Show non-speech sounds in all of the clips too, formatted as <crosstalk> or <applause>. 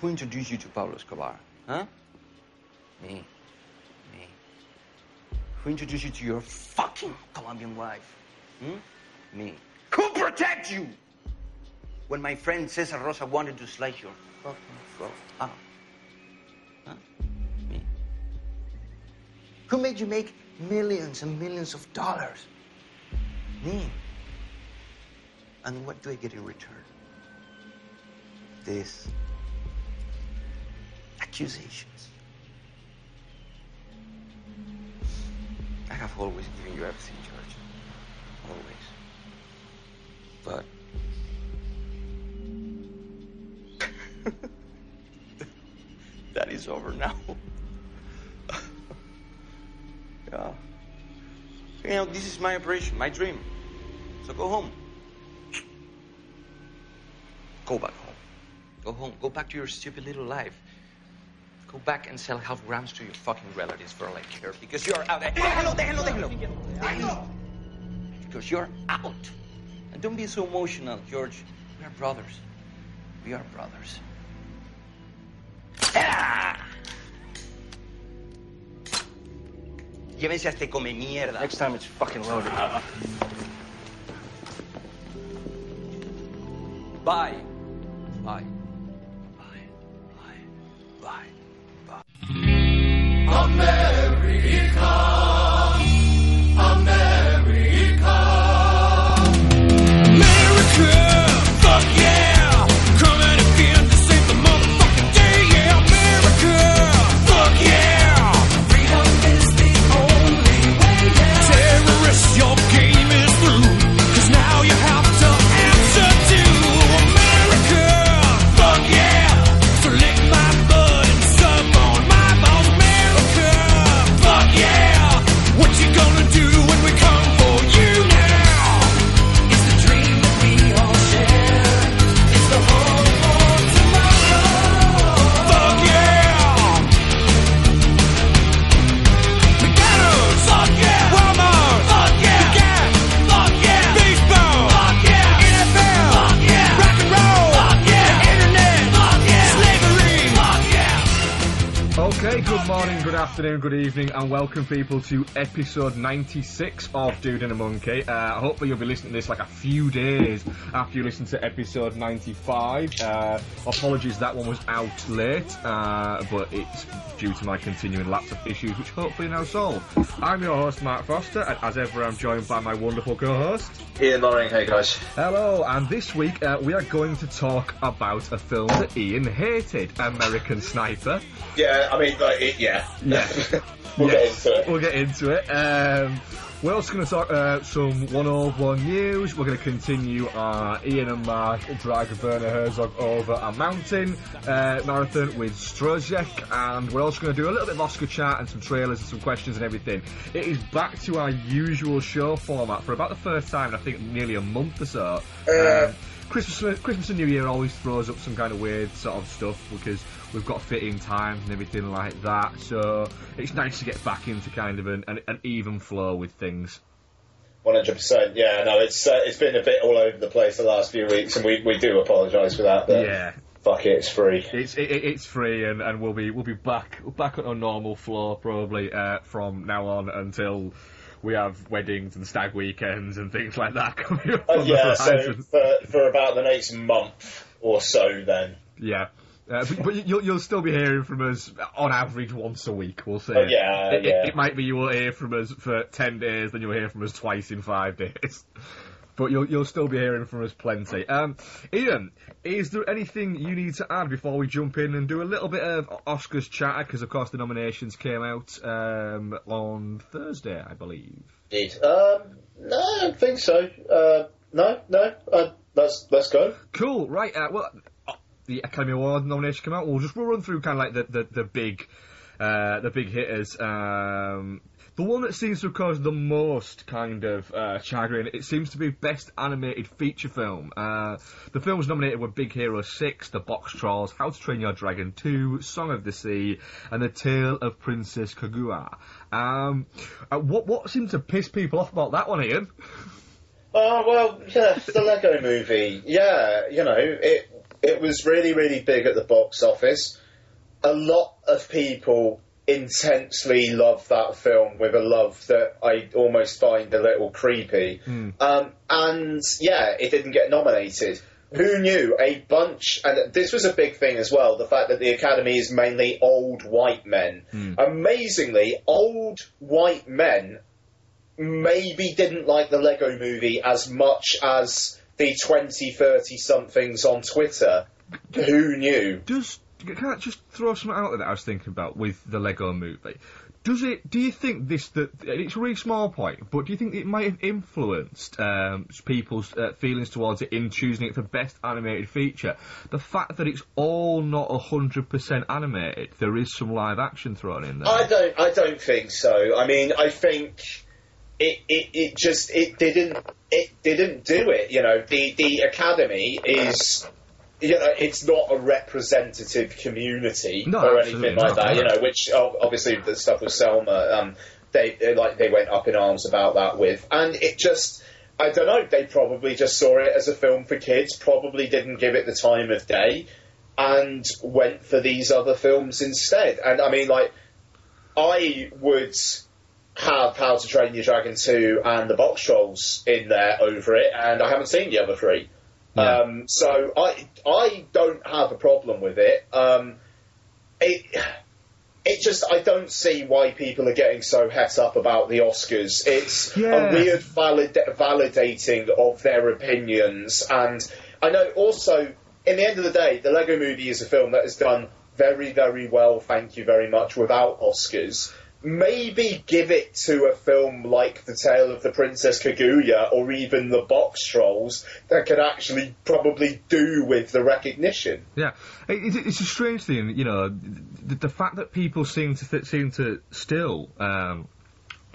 Who introduced you to Pablo Escobar? Huh? Me. Me. Who introduced you to your fucking Colombian wife? Hmm? Me. Who protect you? When my friend Cesar Rosa wanted to slice your fucking throat out. Huh? Me. Who made you make millions and millions of dollars? Me. And what do I get in return? This. Accusations. I have always given you everything, George. Always. But. <laughs> that is over now. <laughs> yeah. You know, this is my operation, my dream. So go home. Go back home. Go home. Go back to your stupid little life. Go back and sell half grams to your fucking relatives for all I care. Because you're out. Déjalo, déjalo, déjalo. Déjalo. Because you're out. And don't be so emotional, George. We are brothers. We are brothers. Ah! Llévense a este come mierda. Next time it's fucking loaded. Bye. Afternoon, good evening, and welcome people to episode 96 of Dude and a Monkey. Uh, hopefully you'll be listening to this like a few days after you listen to episode 95. Uh, apologies, that one was out late, uh, but it's due to my continuing laptop issues, which hopefully now solved. I'm your host, Mark Foster, and as ever, I'm joined by my wonderful co-host. Ian Loring, hey guys. Hello, and this week uh, we are going to talk about a film that Ian hated, American Sniper. Yeah, I mean, like, it, yeah. Yeah. <laughs> We'll get Yes, into it. We'll get into it. Um, we're also going to talk uh, some 101 news. We're going to continue our Ian and Mark drag Werner Herzog over a mountain uh, marathon with Stroszek, and we're also going to do a little bit of Oscar chat and some trailers and some questions and everything. It is back to our usual show format for about the first time in I think nearly a month or so. Uh, Um, Christmas, Christmas and New Year always throws up some kind of weird sort of stuff because we've got fitting times and everything like that. So it's nice to get back into kind of an, an, an even flow with things. One hundred percent. Yeah, no, it's uh, it's been a bit all over the place the last few weeks, and we, we do apologise for that. But Yeah, fuck it, it's free. it's it, it- it's free and, and we'll be we'll be back back on a normal flow probably uh, from now on until we have weddings and stag weekends and things like that <laughs> coming up Uh, yeah, so for for about the next month or so, then. Yeah. Uh, but, but you'll, you'll still be hearing from us on average once a week, we'll say. Oh, yeah, it, it- yeah. It, might be you will hear from us for 10 days, then you'll hear from us twice in five days. <laughs> But you'll, you'll still be hearing from us plenty. Um, Ian, is there anything you need to add before we jump in and do a little bit of Oscars chatter? Because, of course, the nominations came out um, on Thursday, I believe. Indeed. Um, no, I don't think so. Uh, no, no. Uh, let's let's go. Cool, right. Uh, well, the Academy Award nomination came out. We'll just we'll run through kind of like the the, the big uh, the big hitters. Um, the one that seems to have caused the most kind of uh, chagrin, it seems to be Best Animated Feature Film. Uh, the film was nominated with Big Hero 6, The Box Trolls, How to Train Your Dragon 2, Song of the Sea, and The Tale of Princess Kaguya. Um, uh, what what seemed to piss people off about that one, Ian? Oh well, yeah, the Lego Movie. Yeah, you know it. It was really, really big at the box office. A lot of people intensely love that film with a love that I almost find a little creepy. Um, and yeah, it didn't get nominated. Who knew? A bunch, and this was a big thing as well. The fact that the Academy is mainly old white men. Amazingly, old white men maybe didn't like the Lego movie as much as the 20, 30 somethings on Twitter. Who knew? Does can I just throw something out there that I was thinking about with the Lego movie? Does it? Do you think this that it's a really small point, but do you think it might have influenced um, people's uh, feelings towards it in choosing it for best animated feature? The fact that it's all not hundred percent animated, there is some live action thrown in there. I don't. I don't think so. I mean, I think it. It, it just. It didn't. It didn't do it. You know, the the academy is. You know, it's not a representative community No, or anything like not, that. You know, which obviously the stuff with Selma, um, they, they like they went up in arms about that with, and it just. I don't know. They probably just saw it as a film for kids. Probably didn't give it the time of day, and went for these other films instead. And I mean, like, I would have How to Train Your Dragon 2 and the Box Trolls in there over it, and I haven't seen the other three. Yeah. Um, so I I don't have a problem with it. Um, it it just I don't see why people are getting so het up about the Oscars. It's Yeah. a weird valid- validating of their opinions, and I know also in the end of the day, the Lego Movie is a film that has done very very well. Thank you very much. Without Oscars. Maybe give it to a film like The Tale of the Princess Kaguya or even The Box Trolls that could actually probably do with the recognition. Yeah, it, it, it's a strange thing, you know, the, the fact that people seem to seem to still um,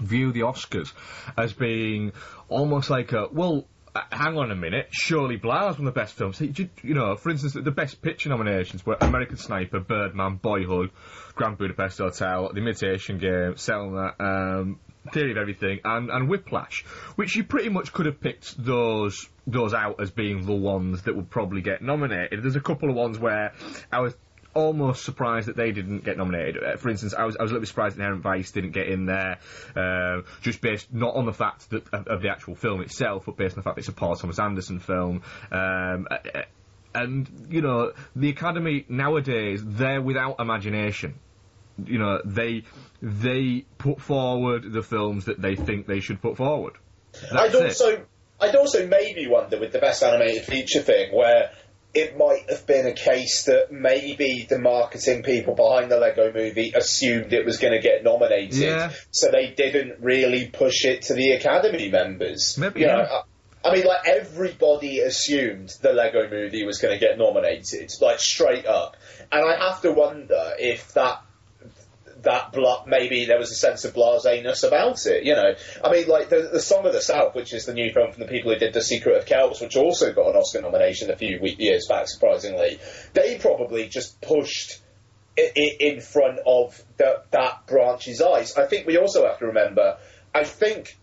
view the Oscars as being almost like a well. Uh, Hang on a minute. Surely Blair's one of the best films. You you know, for instance, the best picture nominations were American Sniper, Birdman, Boyhood, Grand Budapest Hotel, The Imitation Game, Selma, um, Theory of Everything, and, and Whiplash, which you pretty much could have picked those those out as being the ones that would probably get nominated. There's a couple of ones where I was almost surprised that they didn't get nominated. Uh, for instance, I was I was a little bit surprised that Inherent Vice didn't get in there, uh, just based not on the fact that of, of the actual film itself, but based on the fact that it's a Paul Thomas Anderson film. Um, uh, uh, and you know, the Academy nowadays they're without imagination you know they they put forward the films that they think they should put forward. I'd That's it. also, I'd also maybe wonder with the best animated feature thing where it might have been a case that maybe the marketing people behind the Lego movie assumed it was going to get nominated, Yeah. so they didn't really push it to the Academy members. Maybe, You know, yeah. I, I mean, like everybody assumed the Lego movie was going to get nominated, like straight up, and I have to wonder if that that maybe there was a sense of blaseness about it. You know, I mean, like the, the Song of the South, which is the new film from the people who did The Secret of Kells, which also got an Oscar nomination a few years back, surprisingly. They probably just pushed it, it in front of the, that branch's eyes. I think we also have to remember. I think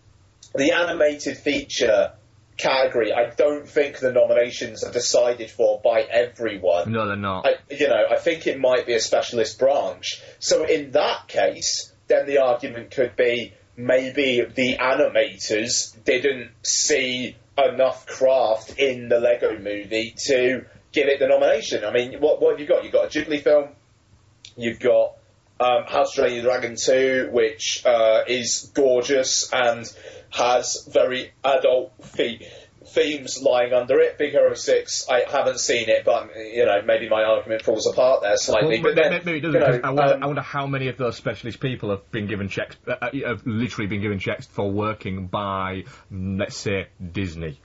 the animated feature category. I don't think the nominations are decided for by everyone. No, they're not. I, you know, I think it might be a specialist branch. So in that case, then the argument could be maybe the animators didn't see enough craft in the Lego movie to give it the nomination. I mean, what, what have you got? You've got a Ghibli film, you've got um, How to Train Your Dragon 2, which uh, is gorgeous and has very adult the- themes lying under it. Big Hero 6, I haven't seen it, but, you know, maybe my argument falls apart there slightly. ma- but then, maybe it doesn't. know, 'cause I, wonder, um, I wonder how many of those specialist people have been given checks, uh, uh, have literally been given checks for working by, mm, let's say, Disney.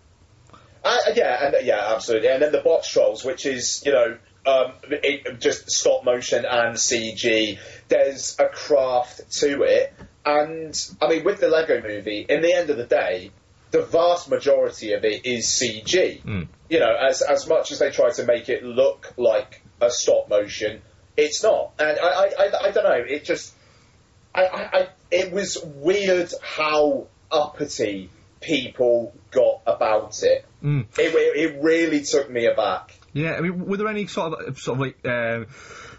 Uh, yeah, and yeah, absolutely. And then the box trolls, which is you know um, it, just stop motion and CG. There's a craft to it, and I mean, with the Lego Movie, in the end of the day, the vast majority of it is CG. Mm. You know, as as much as they try to make it look like a stop motion, it's not. And I I, I, I don't know. It just I, I, I it was weird how uppity people got about it. Mm. It, it, really took me aback. Yeah, I mean, were there any sort of sort of like um,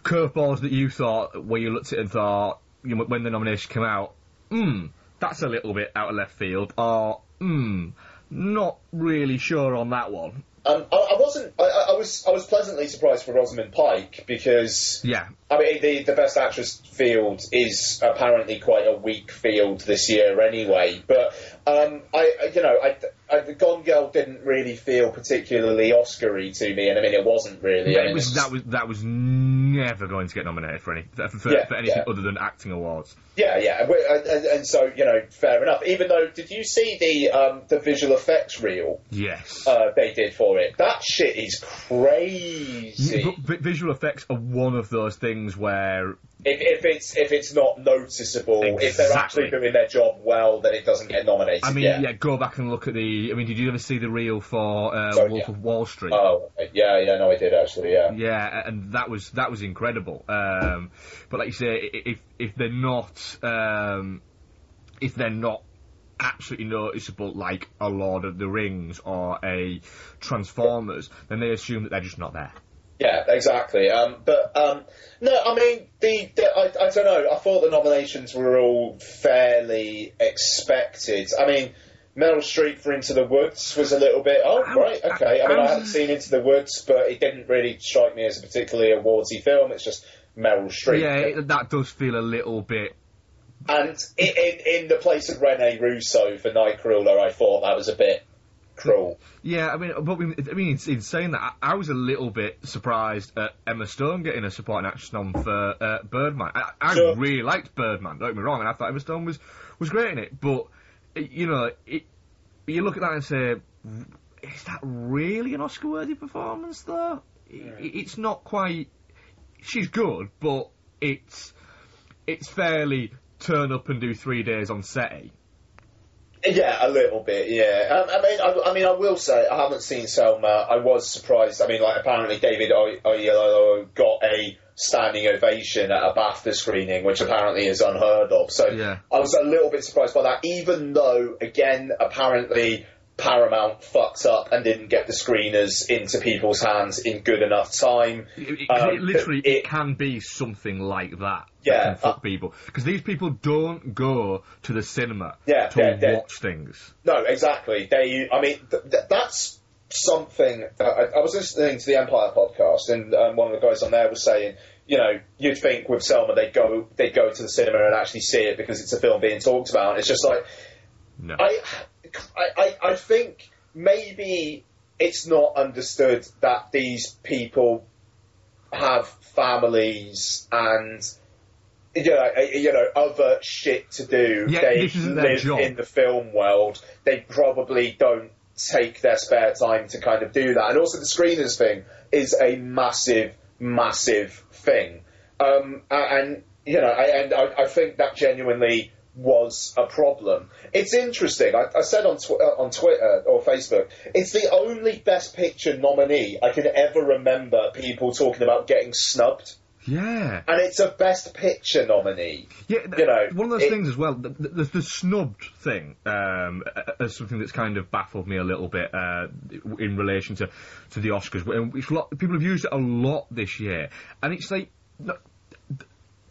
curveballs that you thought where you looked at it and thought you know, when the nomination came out, hmm, that's a little bit out of left field, or hmm, not really sure on that one. Um, I, I wasn't. I, I I was. I was pleasantly surprised for Rosamund Pike because Yeah, I mean, the the best actress field is apparently quite a weak field this year, anyway. But um, I, I- you know, I, I, the Gone Girl didn't really feel particularly Oscar-y to me, and I mean, it wasn't really. yeah, it was that was that was never going to get nominated for any for, for, Yeah, for anything yeah. other than acting awards. Yeah, yeah, and, and, and- so you know, fair enough. Even though, did you see the um, the visual effects reel Yes. uh, they did for it? That shit is crazy. But vi- visual effects are one of those things where if, if it's if it's not noticeable, if they're actually doing their job well, then it doesn't get nominated. I mean, yeah. yeah. go back and look at the. I mean, did you ever see the reel for uh, Sorry, Wolf yeah. of Wall Street? Oh, yeah, yeah, no, I did actually, yeah. Yeah, and that was that was incredible. Um, but like you say, if if they're not um, if they're not absolutely noticeable, like a Lord of the Rings or a Transformers, then they assume that they're just not there. Yeah, exactly. Um, but um, no, I mean, the, the I, I don't know. I thought the nominations were all fairly expected. I mean, Meryl Streep for Into the Woods was a little bit. Oh, right, okay. I mean, I- haven't seen Into the Woods, but it didn't really strike me as a particularly awardsy film. It's just Meryl Streep. Yeah, it, that does feel a little bit. And in, in, in the place of Rene Russo for Nightcrawler, I thought that was a bit Yeah, I mean, but we- I mean, in saying that, I, I was a little bit surprised at Emma Stone getting a supporting actress nom for uh, Birdman. I, I Sure. really liked Birdman. Don't get me wrong, and I thought Emma Stone was was great in it. But you know, it, you look at that and say, is that really an Oscar-worthy performance? Though it, it's not quite. She's good, but it's it's fairly turn up and do three days on set. Yeah, a little bit. Yeah, um, I mean, I, I mean, I will say I haven't seen Selma. I was surprised. I mean, like apparently David Oy- Oyelowo got a standing ovation at a BAFTA screening, which apparently is unheard of. So Yeah. I was a little bit surprised by that. Even though, again, apparently Paramount fucked up and didn't get the screeners into people's hands in good enough time. It, it- Um, it literally, it- it, can be something like that. Yeah, that can fuck uh, people because these people don't go to the cinema Yeah, to yeah, yeah. watch things. No, exactly. They, I mean, th- th- that's something that I, I was listening to the Empire podcast, and um, one of the guys on there was saying, you know, you'd think with Selma they'd go they'd go to the cinema and actually see it because it's a film being talked about. And it's just like No, I, I, I, I think maybe it's not understood that these people have families and you know, you know, other shit to do. Yeah, they this isn't their live in the film world. They probably don't take their spare time to kind of do that. And also, the screeners thing is a massive, massive thing. Um, and you know, I, and I, I think that genuinely was a problem. It's interesting. I, I said on tw- uh, on Twitter or Facebook, it's the only Best Picture nominee I can ever remember people talking about getting snubbed, yeah, and it's a Best Picture nominee. yeah. th- you know, one of those it- things as well. The, the, the snubbed thing um, uh, is something that's kind of baffled me a little bit uh, in relation to to the Oscars. A lot, people have used it a lot this year, and it's like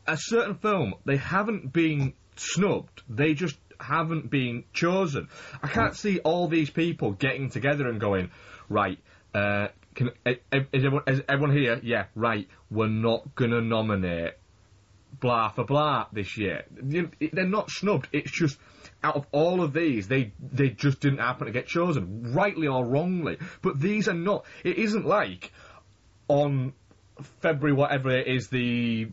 a certain film they haven't been snubbed. They just haven't been chosen. I can't see all these people getting together and going, right, uh, can, is, everyone, is everyone here? Yeah, right, we're not going to nominate blah for blah this year. They're not snubbed. It's just out of all of these, they they just didn't happen to get chosen, rightly or wrongly. But these are not. It isn't like on February whatever it is the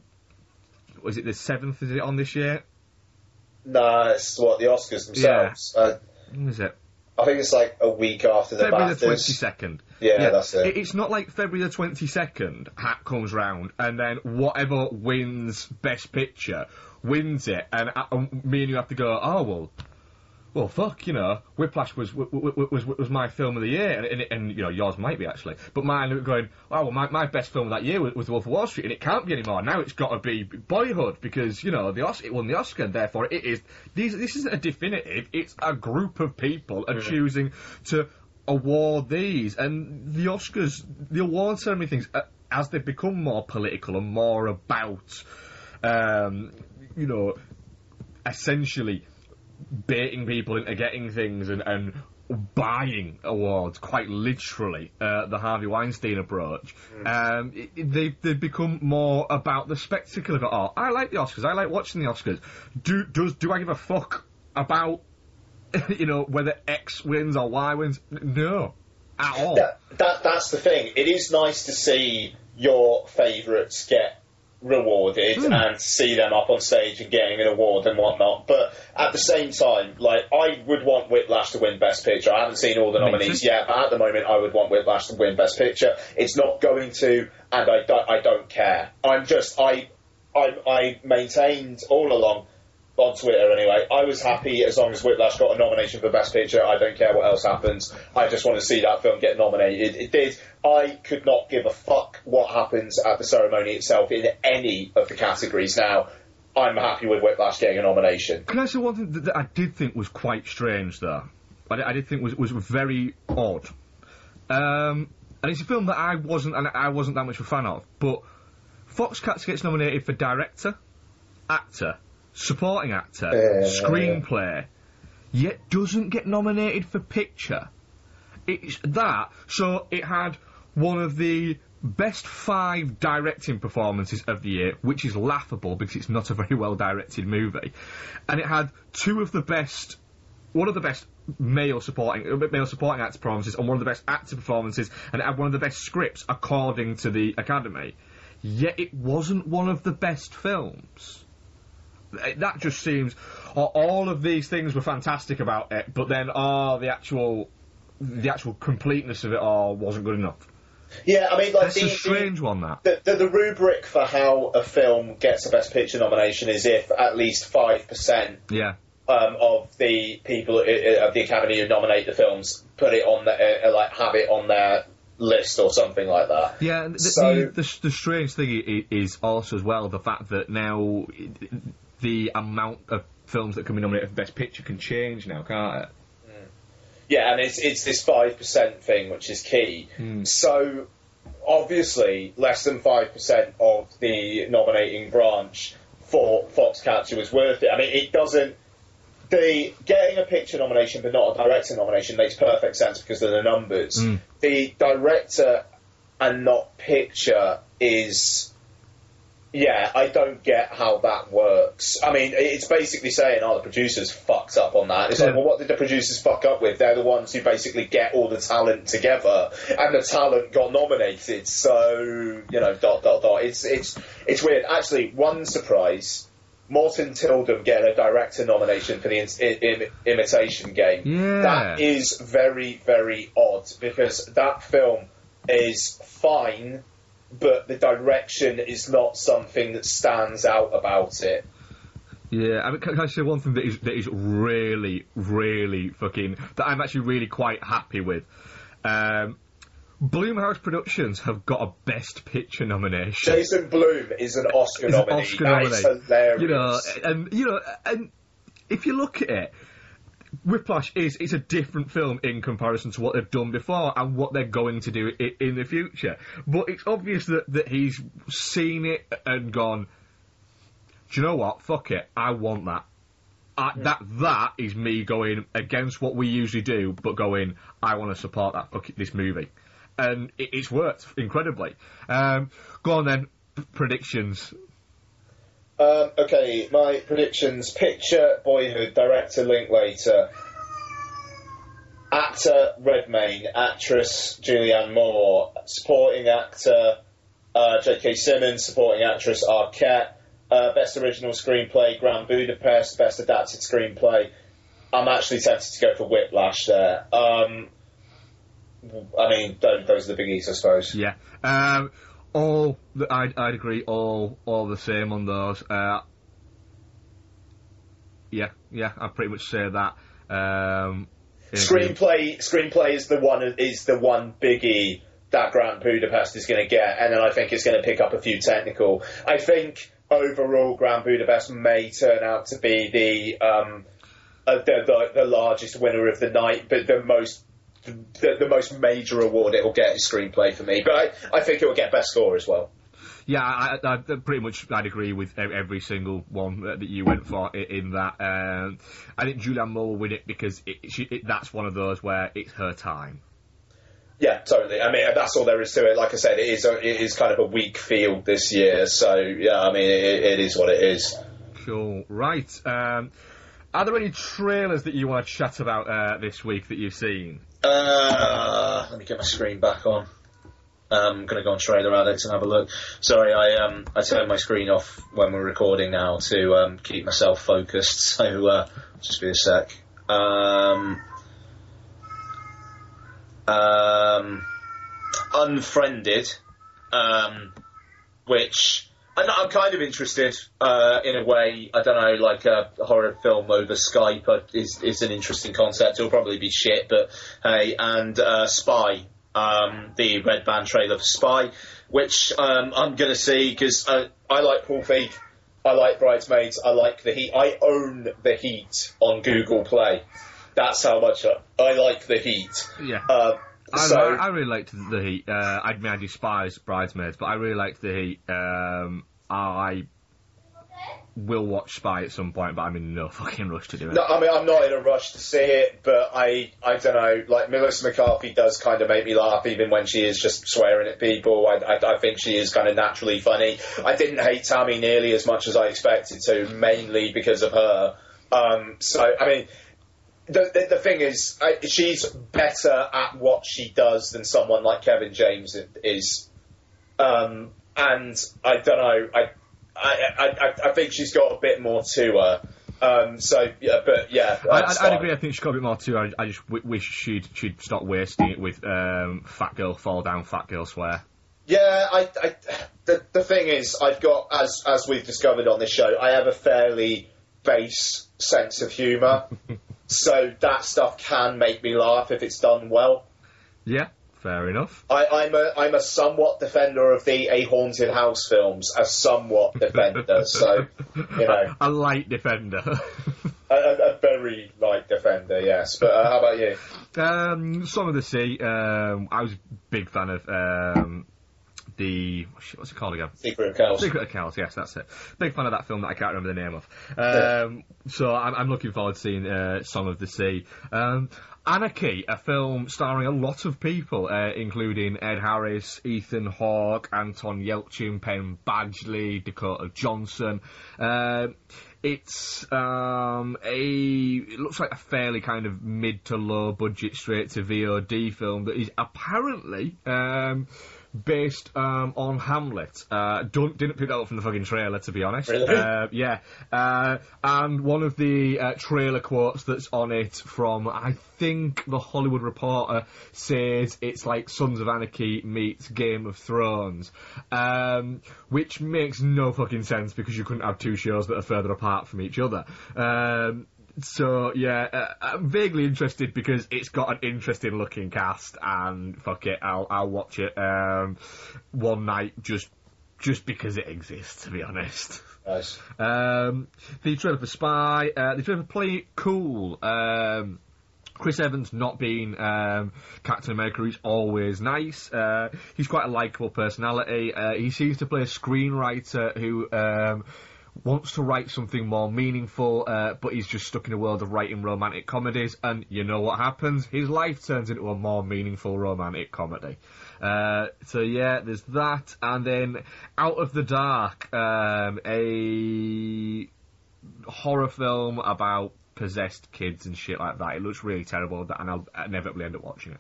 was it the seventh? Is it on this year? Nah, it's what the Oscars themselves. Uh, When is it? I think it's like a week after the February the twenty BAFTAs. second. Yeah, that's it. It's not like February the twenty second. Hat comes round, and then whatever wins Best Picture wins it, and uh, um, me and you have to go. Oh well, well fuck, you know, Whiplash was w- w- was was my film of the year, and, and, and you know yours might be actually, but mine were going. Oh well, my, my best film of that year was, was The Wolf of Wall Street, and it can't be anymore. Now it's got to be Boyhood because you know the Oscar, it won the Oscar, and therefore it is. These this isn't a definitive. It's a group of people are choosing to award these, and the Oscars, the award ceremony things, uh, as they become more political and more about, um, you know, essentially baiting people into getting things and, and buying awards, quite literally, uh, the Harvey Weinstein approach. Um, it, it- they they've become more about the spectacle of it all. I like the Oscars. I like watching the Oscars. Do does do I give a fuck about <laughs> you know whether X wins or Y wins? No, at all. that, that that's the thing. It is nice to see your favourites get rewarded hmm. and see them up on stage and getting an award and whatnot. But at the same time, like I would want Whiplash to win Best Picture. I haven't seen all the nominees yet, but at the moment, I would want Whiplash to win Best Picture. It's not going to, and I don't, I don't care. I'm just I I, I maintained all along on Twitter anyway. I was happy as long as Whiplash got a nomination for Best Picture. I don't care what else happens. I just want to see that film get nominated. It did. I could not give a fuck what happens at the ceremony itself in any of the categories. Now, I'm happy with Whiplash getting a nomination. Can I say one thing that, I did think was quite strange, though? I did think was was very odd. Um, and it's a film that I wasn't and I wasn't that much of a fan of. But Foxcatcher gets nominated for director, actor, supporting actor, Yeah. screenplay, yet doesn't get nominated for picture. It's that. So it had one of the best five directing performances of the year, which is laughable because it's not a very well directed movie, and it had two of the best, one of the best male supporting uh, male supporting actor performances and one of the best actor performances, and it had one of the best scripts according to the Academy. Yet it wasn't one of the best films. That just seems. All of these things were fantastic about it, but then, oh, the actual, the actual completeness of it all wasn't good enough. Yeah, I mean, like That's the, a strange one. That. the, the, the rubric for how a film gets a Best Picture nomination is if at least five percent Yeah. um, of the people uh, of the Academy who nominate the films put it on the, uh, uh, like have it on their list or something like that. Yeah, the, So- the, the, the strange thing is also as well the fact that now the amount of films that can be nominated for Best Picture can change now, can't it? Mm. Yeah, and it's it's this five percent thing which is key. Mm. So obviously, less than five percent of the nominating branch for Foxcatcher was worth it. I mean, it doesn't. The getting a picture nomination but not a director nomination makes perfect sense because of the numbers. Mm. The director and not picture is yeah, I don't get how that works. I mean, it's basically saying, oh, the producers fucked up on that. It's like, well, what did the producers fuck up with? They're the ones who basically get all the talent together, and the talent got nominated. So, you know, dot dot dot. It's it's it's weird. Actually, one surprise: Morten Tyldum getting a director nomination for the in, Im- Imitation Game. Yeah. That is very very odd because that film is fine but the direction is not something that stands out about it. Yeah, I mean, can, can I say one thing that is that is really, really fucking that I'm actually really quite happy with? Um, Blumhouse Productions have got a Best Picture nomination. Jason Blum is an Oscar Is an nominee. Oscar That nominee. hilarious. You know, and you know, and if you look at it, Whiplash is it's a different film in comparison to what they've done before and what they're going to do i- in the future. But it's obvious that that he's seen it and gone. Do you know what? Fuck it. I want that. I, That that is me going against what we usually do, but going. I want to support that fuck it, this movie, and it, it's worked incredibly. Um, go on then. P- predictions. Um, okay, my predictions: picture, Boyhood, director, Linklater, actor, Redmayne, actress, Julianne Moore, supporting actor, uh, J.K. Simmons, supporting actress, Arquette, uh, best original screenplay, Grand Budapest, best adapted screenplay. I'm actually tempted to go for Whiplash there. Um, I mean, those, are the biggies, I suppose. Yeah. Um, all I'd, I'd agree. All all the same on those. Uh, yeah, yeah. I'd pretty much say that. Um. Screenplay, screenplay is the one is the one biggie that Grand Budapest is going to get, and then I think it's going to pick up a few technical. I think overall Grand Budapest may turn out to be the um, uh, the, the the largest winner of the night, but the most the, the most major award it will get is screenplay for me. But I, I think it will get best score as well. Yeah, I, I, pretty much I'd agree with every single one that that you went for in that. Um, I think Julianne Moore will win it because it, she, it, that's one of those where it's her time. Yeah, totally. I mean, that's all there is to it. Like I said, it is a, it is kind of a weak field this year. So yeah, I mean, it, it is what it is. Cool. Right. Um, are there any trailers that you want to chat about uh, this week that you've seen? Uh, let me get my screen back on. I'm going to go on Trailer Addict and have a look. Sorry, I um I turned my screen off when we're recording now to um, keep myself focused. <laughs> So uh, just be a sec. Um, um, Unfriended, um, which I'm, I'm kind of interested uh, in a way. I don't know, like a horror film over Skype uh, is is an interesting concept. It'll probably be shit, but hey, and uh, Spy, um, the red band trailer for Spy, which um, I'm going to see because I, I like Paul Feig. I like Bridesmaids. I like The Heat. I own The Heat on Google Play. That's how much I, I like The Heat. Yeah. Uh, I, so, I, I really liked the Heat. Uh, I mean, I despise Bridesmaids, but I really liked the Heat. Um, I will watch Spy at some point, but I'm in no <laughs> fucking rush to do it. No, I mean, I'm not in a rush to see it, but I, I don't know. Like Melissa McCarthy does kind of make me laugh, even when she is just swearing at people. I, I, I think she is kind of naturally funny. I didn't hate Tammy nearly as much as I expected to, mainly because of her. Um, so, I mean, the, the, the thing is, I, she's better at what she does than someone like Kevin James is. Um, and I don't know. I, I, I, I think she's got a bit more to her. Um, so yeah, but yeah, I, I'd agree. I think she's got a bit more to her. I just w- wish she'd she'd stop wasting it with um, fat girl fall down, fat girl swear. Yeah, I, I, the, the thing is, I've got, as, as we've discovered on this show, I have a fairly base sense of humour. <laughs> so that stuff can make me laugh if it's done well. Yeah, fair enough. I, I'm a I'm a somewhat defender of the A Haunted House films, a somewhat defender. <laughs> so you know, a light defender. <laughs> a, a, a very light defender, yes. But uh, how about you? um, Song of the Sea. Um, I was a big fan of um, the what's it called again? Secret of Cows. Secret of Cows, yes, that's it. Big fan of that film that I can't remember the name of. Um, so I'm, I'm looking forward to seeing uh, Song of the Sea. Um, Anarchy, a film starring a lot of people, uh, including Ed Harris, Ethan Hawke, Anton Yelchin, Penn Badgley, Dakota Johnson. Uh, it's um, a it looks like a fairly kind of mid to low budget straight to VOD film that is apparently um, based um, on Hamlet. Uh, don't didn't pick that up from the fucking trailer to be honest. Really? Uh, yeah, uh, and one of the uh, trailer quotes that's on it from I think the Hollywood Reporter says it's like Sons of Anarchy meets Game of Thrones, um, which makes no fucking sense because you couldn't have two shows that are further apart from each other. Um, so yeah, uh, I'm vaguely interested because it's got an interesting looking cast, and fuck it, I'll I'll watch it um, one night just just because it exists. To be honest. Nice. Um, the trailer for Spy, uh, the trailer for Play It Cool. Um, Chris Evans not being um, Captain America is always nice. Uh, he's quite a likable personality. Uh, he seems to play a screenwriter who um, wants to write something more meaningful, uh, but he's just stuck in a world of writing romantic comedies. And you know what happens? His life turns into a more meaningful romantic comedy. Uh, so yeah, there's that, and then Out of the Dark, um, a horror film about possessed kids and shit like that. It looks really terrible, and I'll inevitably end up watching it.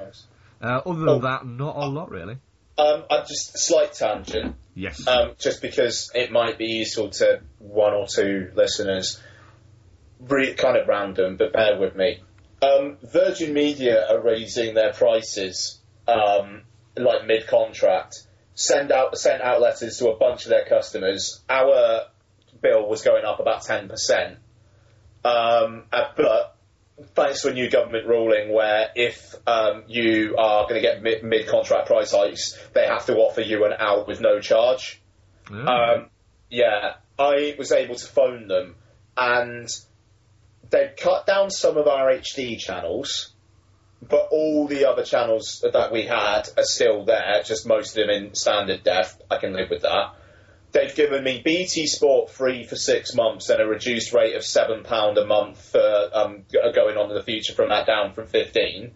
Nice. Uh, other than Oh. that, not a lot really. Um, I just a slight tangent. Yes. um, just because it might be useful to one or two listeners. Re- kind of random, but bear with me. Um, Virgin Media are raising their prices, um, like mid-contract. Send out sent out letters to a bunch of their customers. Our bill was going up about ten percent, um, uh, but thanks to a new government ruling where if um, you are going to get mid- mid-contract price hikes, they have to offer you an out with no charge. Yeah. Um, yeah, I was able to phone them, and they've cut down some of our HD channels, but all the other channels that we had are still there, just most of them in standard def. I can live with that. They've given me BT Sport free for six months and a reduced rate of seven pound a month for um, going on in the future from that down from fifteen.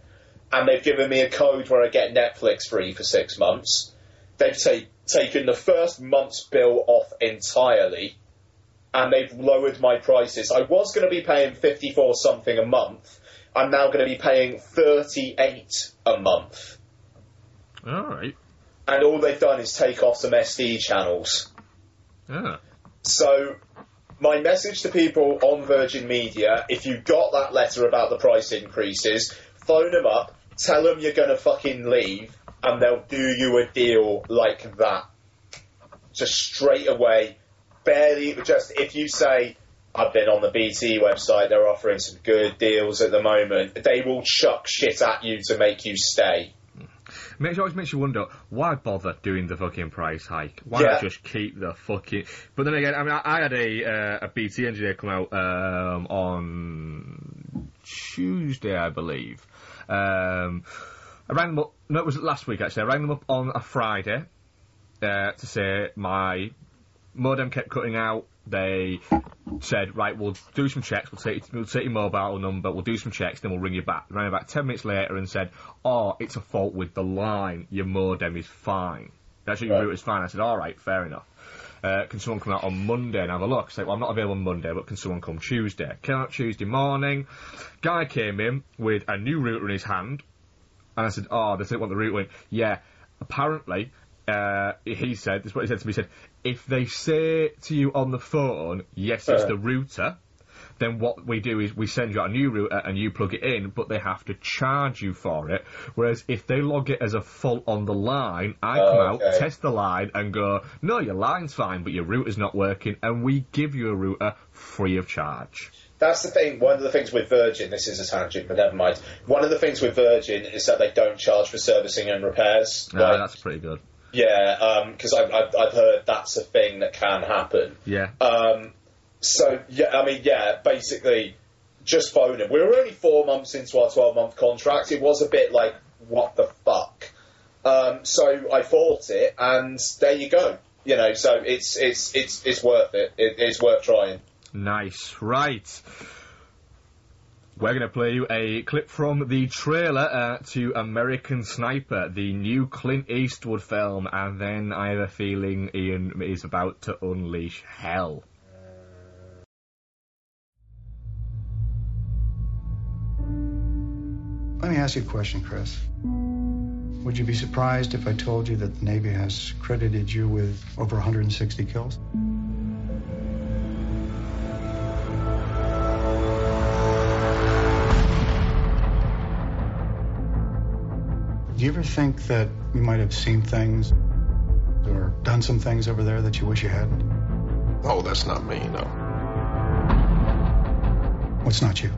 And they've given me a code where I get Netflix free for six months. They've ta- taken the first month's bill off entirely, and they've lowered my prices. I was going to be paying fifty four something a month. I'm now going to be paying thirty eight a month, All right. and all they've done is take off some SD channels. Yeah. So, my message to people on Virgin Media, if you got that letter about the price increases, phone them up, tell them you're going to fucking leave, and they'll do you a deal like that. Just straight away. Barely, just if you say, I've been on the BT website, they're offering some good deals at the moment, they will chuck shit at you to make you stay. Makes always makes you wonder why bother doing the fucking price hike? Why Yeah. not just keep the fucking? But then again, I mean, I, I had a uh, a BT engineer come out um, on Tuesday, I believe. Um, I rang them up. No, it was last week actually. I rang them up on a Friday uh, to say my modem kept cutting out. They said, right, we'll do some checks. We'll take we'll take your mobile number. We'll do some checks. Then we'll ring you back. They Rang about ten minutes later and said, oh, it's a fault with the line. Your modem is fine. Actually, your Right. router's fine. I said, all right, fair enough. Uh, can someone come out on Monday and have a look? I said, well, I'm not available on Monday, but can someone come Tuesday? Came out Tuesday morning. Guy came in with a new router in his hand. And I said, oh, they said want the router in. Yeah, apparently, uh, he said, this is what he said to me, he said, if they say to you on the phone, yes, it's Uh. the router, then what we do is we send you out a new router and you plug it in, but they have to charge you for it. Whereas if they log it as a fault on the line, I come out, Okay. test the line, and go, no, your line's fine, but your router's not working, and we give you a router free of charge. That's the thing. One of the things with Virgin, this is a tangent, but never mind. One of the things with Virgin is that they don't charge for servicing and repairs. No, Like, that's pretty good. Yeah, because I've, I've, I've heard that's a thing that can happen. Yeah. Um, so yeah, I mean, yeah, basically, just phone him. We were only four months into our twelve-month contract. It was a bit like, what the fuck? Um, so I fought it, and there you go. You know, so it's it's it's it's worth it. it it's worth trying. Nice. Right. We're going to play you a clip from the trailer uh, to American Sniper, the new Clint Eastwood film, and then I have a feeling Ian is about to unleash hell. Let me ask you a question, Chris. Would you be surprised if I told you that the Navy has credited you with over 160 kills? Do you ever think that you might have seen things or done some things over there that you wish you hadn't? Oh, that's not me, no. What's not you?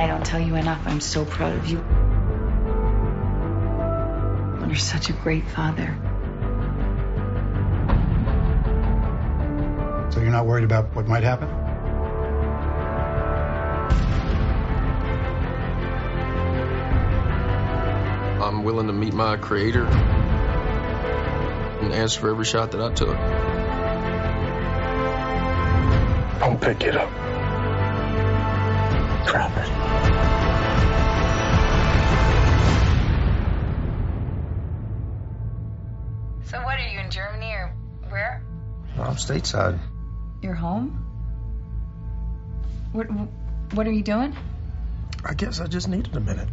I don't tell you enough. I'm so proud of you. You're such a great father. So you're not worried about what might happen? I'm willing to meet my creator and answer for every shot that I took. Don't pick it up. Drop it. So, what are you in Germany or where? I'm stateside. You're home? What, what are you doing? I guess I just needed a minute.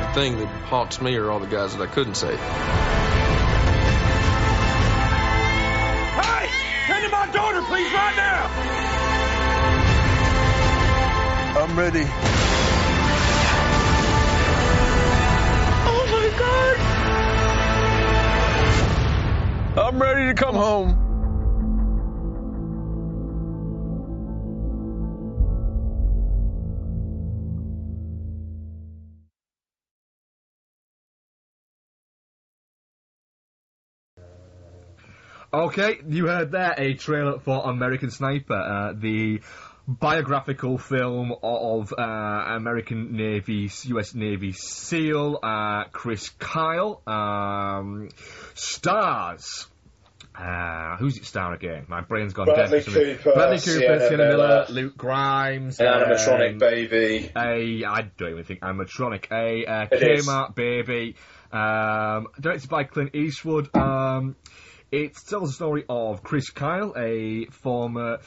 The thing that haunts me are all the guys that I couldn't save. Please, right now! I'm ready. Oh my god! I'm ready to come home. Okay, you heard there a trailer for American Sniper, uh, the biographical film of uh, American Navy, U.S. Navy SEAL uh, Chris Kyle. Um, stars. Uh, who's it star again? My brain's gone Bradley dead. for some reason. Cooper, Bradley Cooper, Sienna Sienna, Miller, Luke Grimes, An animatronic um, baby. a I don't even think animatronic. A uh, It is. Kmart baby, um, directed by Clint Eastwood. Um, it tells the story of Chris Kyle, a former.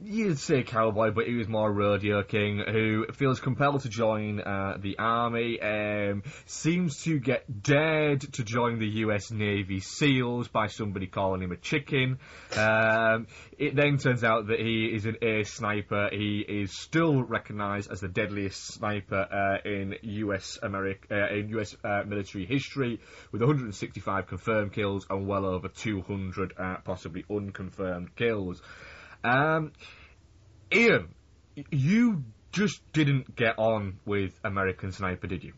You'd say cowboy, but he was more rodeo king who feels compelled to join uh, the army. Um, seems to get dared to join the U.S. Navy SEALs by somebody calling him a chicken. Um, it then turns out that he is an ace sniper. He is still recognised as the deadliest sniper uh, in U.S. America uh, in U.S. Uh, military history, with 165 confirmed kills and well over 200 uh, possibly unconfirmed kills. Um, Ian, you just didn't get on with American Sniper, did you?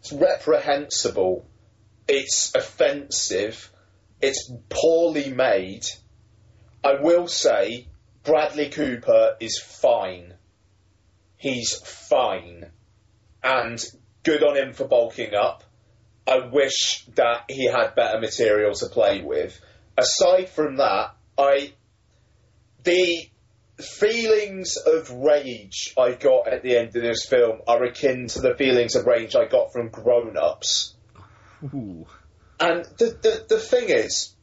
It's reprehensible. It's offensive. It's poorly made. I will say Bradley Cooper is fine. He's fine. And good on him for bulking up. I wish that he had better material to play with. Aside from that, I the feelings of rage I got at the end of this film are akin to the feelings of rage I got from grown ups. Ooh. And the, the, the thing is,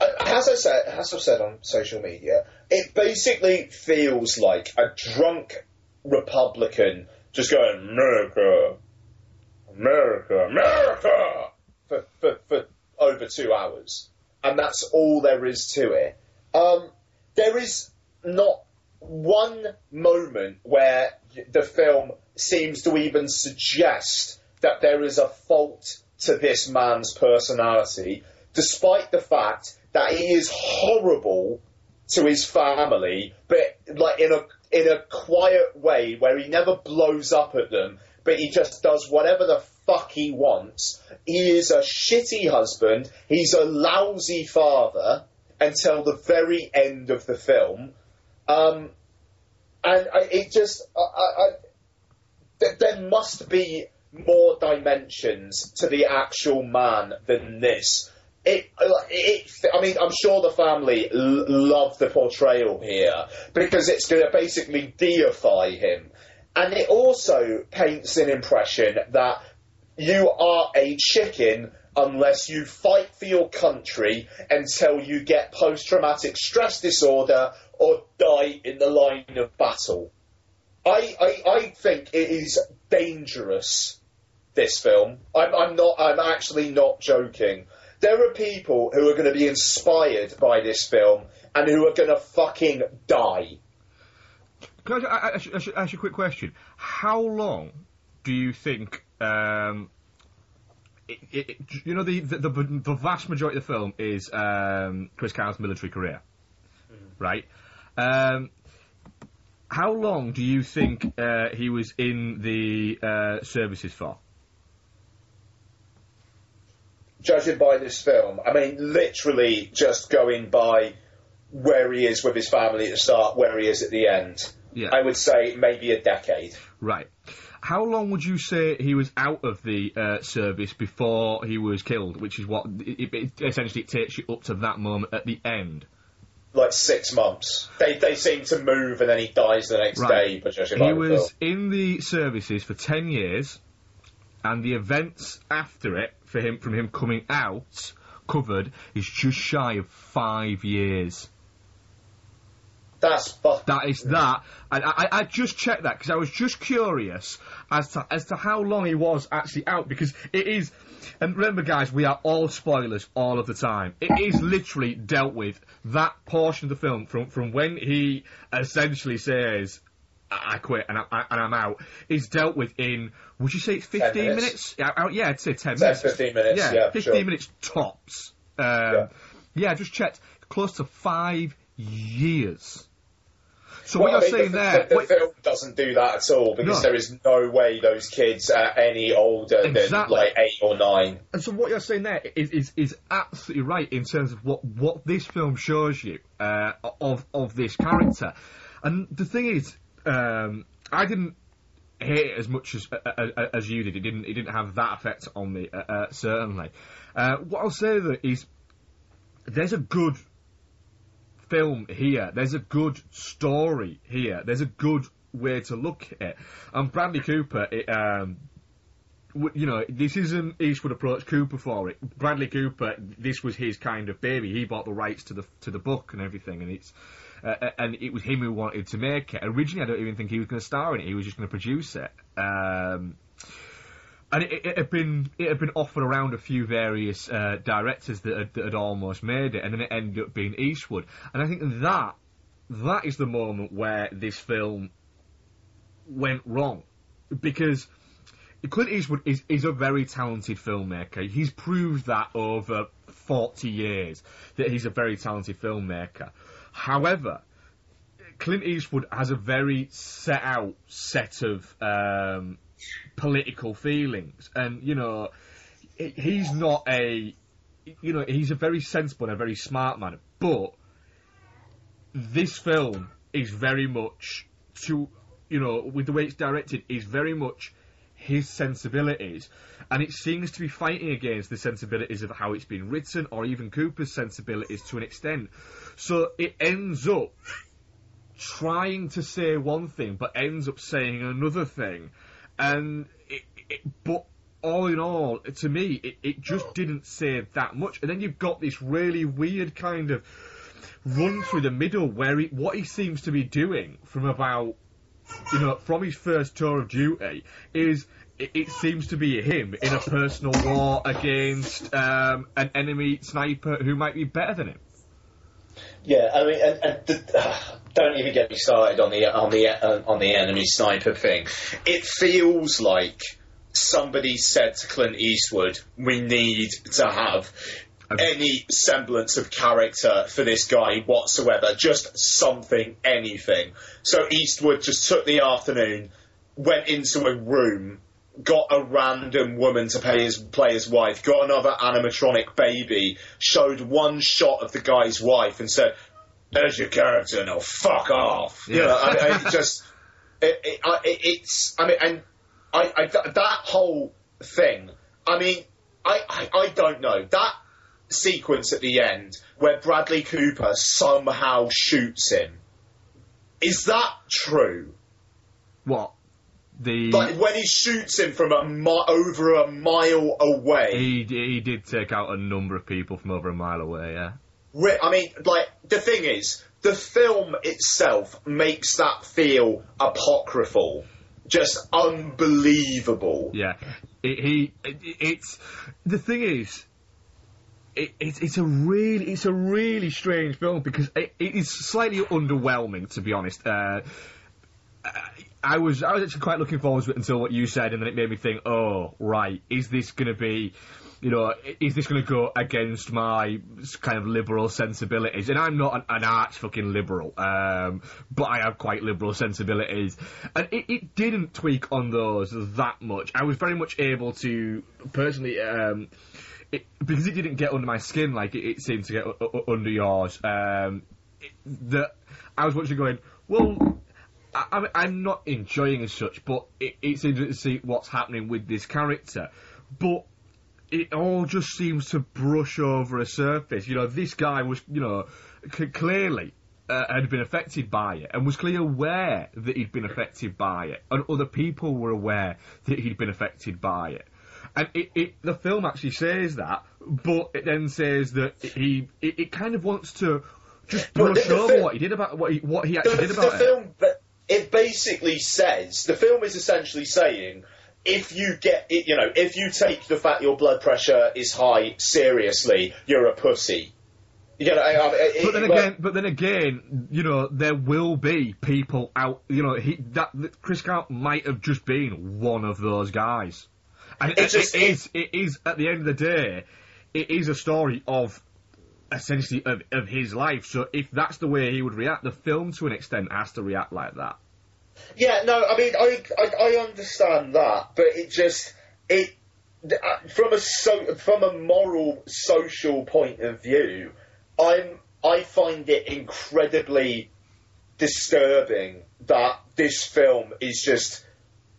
uh, as I said, as I've said on social media, it basically feels like a drunk Republican just going America, America, America for, for, for over two hours, and that's all there is to it. Um, there is not one moment where the film seems to even suggest that there is a fault to this man's personality, despite the fact that he is horrible to his family, but like in a in a quiet way where he never blows up at them, but he just does whatever the fuck he wants. He is a shitty husband. He's a lousy father until the very end of the film. Um, and I, it just, I, I, I, th- there must be more dimensions to the actual man than this. It, it, I mean, I'm sure the family l- love the portrayal here because it's going to basically deify him. And it also paints an impression that you are a chicken unless you fight for your country until you get post traumatic stress disorder or die in the line of battle. I, I, I think it is dangerous, this film. I'm, I'm not, I'm actually not joking. There are people who are going to be inspired by this film and who are going to fucking die. Can I, ask you a quick question? How long do you think? Um, it, it, it- you know, the, the the the vast majority of the film is um, Chris Kyle's military career, right? Um, how long do you think uh, he was in the uh, services for? judging by this film, I mean, literally just going by where he is with his family at the start, where he is at the end. Yeah. I would say maybe a decade. Right. How long would you say he was out of the uh, service before he was killed? Which is what it, it, essentially it takes you up to that moment at the end. Like six months. They they seem to move and then he dies the next Right. day, but judging by He was in the services for ten years, and the events after it for him from him coming out covered is just shy of five years. That's fuck. That is that. And I, I, I just checked that because I was just curious as to as to how long he was actually out because it is. And remember, guys, we are all spoilers all of the time. It is literally dealt with that portion of the film from from when he essentially says. I quit and, I, and I'm out. Is dealt with in. Would you say it's 15 minutes. minutes? Yeah, yeah, I'd say 10 10, minutes. 15 minutes, yeah, 15 sure. minutes tops. Um, Yeah. yeah, I just checked. Close to five years. So what you're saying the, there, the, the film doesn't do that at all because No. there is no way those kids are any older Exactly. than like eight or nine. And so what you're saying there is, is, is absolutely right in terms of what, what this film shows you uh, of of this character. And the thing is, um, I didn't hate it as much as as, as you did. It didn't it didn't have that effect on me uh, uh, certainly. Uh, what I'll say though is there's a good film here. There's a good story here. There's a good way to look at it. And Bradley Cooper, it, um, you know, this isn't Eastwood approach Cooper for it. Bradley Cooper, this was his kind of baby. He bought the rights to the to the book and everything, and it's uh, and it was him who wanted to make it. Originally, I don't even think he was going to star in it. He was just going to produce it. Um, and it, it had been it had been offered around a few various uh, directors that had, that had almost made it, and then it ended up being Eastwood. And I think that that is the moment where this film went wrong because Clint Eastwood is, is a very talented filmmaker. He's proved that over 40 years that he's a very talented filmmaker. However, Clint Eastwood has a very set out set of um, political feelings, and you know, he's not a, you know, he's a very sensible and a very smart man, but this film is very much to, you know, with the way it's directed, is very much his sensibilities, and it seems to be fighting against the sensibilities of how it's been written, or even Cooper's sensibilities to an extent. So it ends up trying to say one thing, but ends up saying another thing, and it, it, but all in all, to me, it, it just didn't say that much. And then you've got this really weird kind of run through the middle where he, what he seems to be doing from about you know, from his first tour of duty, is it, it seems to be him in a personal war against um, an enemy sniper who might be better than him. Yeah, I mean, and, and the, <sighs> don't even get me started on the on the uh, on the enemy sniper thing. It feels like somebody said to Clint Eastwood, "We need to have." Any semblance of character for this guy whatsoever, just something, anything. So Eastwood just took the afternoon, went into a room, got a random woman to play his, play his wife, got another animatronic baby, showed one shot of the guy's wife, and said, "There's your character, now fuck off." You Yeah. know, I, I just it, it, I, it's I mean, and I, I th- that whole thing. I mean, I, I I don't know that sequence at the end where Bradley Cooper somehow shoots him. Is that true? What? The Like when he shoots him from a mi- over a mile away. he he did take out a number of people from over a mile away. Yeah. I mean, like the thing is, the film itself makes that feel apocryphal, just unbelievable. Yeah, it, he. It, it's the thing is, it, it's it's a really it's a really strange film because it, it is slightly underwhelming to be honest. Uh, I was I was actually quite looking forward to it until what you said, and then it made me think, oh right, is this going to be, you know, is this going to go against my kind of liberal sensibilities? And I'm not an, an arch fucking liberal, um, but I have quite liberal sensibilities, and it, it didn't tweak on those that much. I was very much able to personally. Um, it, because it didn't get under my skin like it, it seemed to get u- u- under yours. Um, the, I was watching going, well, I, I'm, I'm not enjoying as such, but it, it's interesting to see what's happening with this character. But it all just seems to brush over a surface. You know, this guy was, you know, c- clearly uh, had been affected by it and was clearly aware that he'd been affected by it, and other people were aware that he'd been affected by it. And it, it, the film actually says that, but it then says that he, it, it kind of wants to just brush the- the over fi- what he did about what he, what he actually the, did the about it. film, it basically says the film is essentially saying if you get it, you know, if you take the fact your blood pressure is high seriously, you're a pussy. You know, I- it- But then it- again, but then again, you know, there will be people out. You know, he that, that Chris Count might have just been one of those guys, and it, It's just- it is. It is at the end of the day, it is a story of essentially of, of his life. So if that's the way he would react, the film to an extent has to react like that. Yeah, no, I mean, I, I, I understand that, but it just it uh, from a so from a moral social point of view, I'm I find it incredibly disturbing that this film is just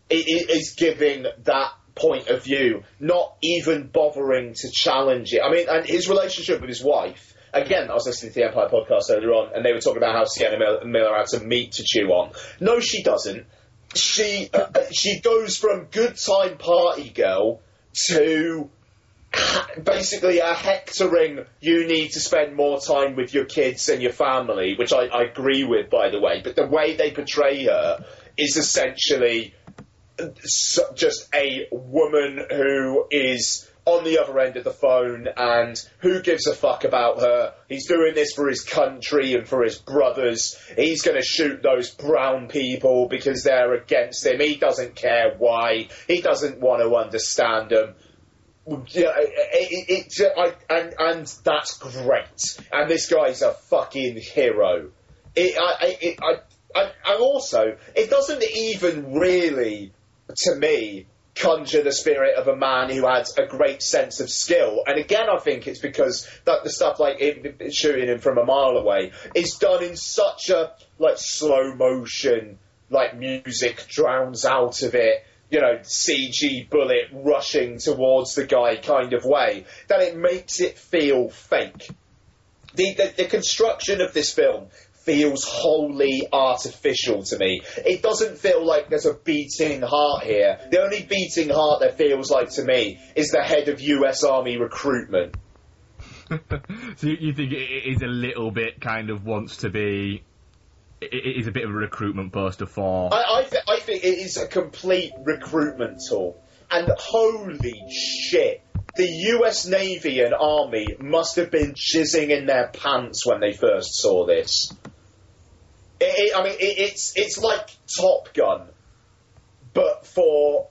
it, is giving that point of view, not even bothering to challenge it. I mean, and his relationship with his wife. Again, I was listening to the Empire podcast earlier on, and they were talking about how Sienna Mil- Miller had some meat to chew on. No, she doesn't. She uh, she goes from good time party girl to basically a hectoring you need to spend more time with your kids and your family, which I, I agree with, by the way. But the way they portray her is essentially just a woman who is on the other end of the phone and who gives a fuck about her. He's doing this for his country and for his brothers. He's going to shoot those brown people because they're against him. He doesn't care why. He doesn't want to understand them. Yeah, it, it, it, I, and and that's great. And this guy's a fucking hero. It, I, I- it, I, I, and also, it doesn't even really, to me, conjure the spirit of a man who has a great sense of skill. And again, I think it's because that the stuff like shooting him from a mile away is done in such a like slow motion, like music drowns out of it. You know, CG bullet rushing towards the guy kind of way, that it makes it feel fake. The, the, the construction of this film feels wholly artificial to me. It doesn't feel like there's a beating heart here. The only beating heart that feels like to me is the head of US Army recruitment. <laughs> so you, you think it, is a little bit kind of wants to be. It, it is a bit of a recruitment poster for. I, I, th- I think it is a complete recruitment tool. And holy shit, the US Navy and Army must have been jizzing in their pants when they first saw this. It, it, I mean, it, it's it's like Top Gun, but for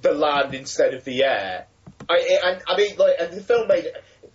the land instead of the air. I, and, I mean, like, and the film made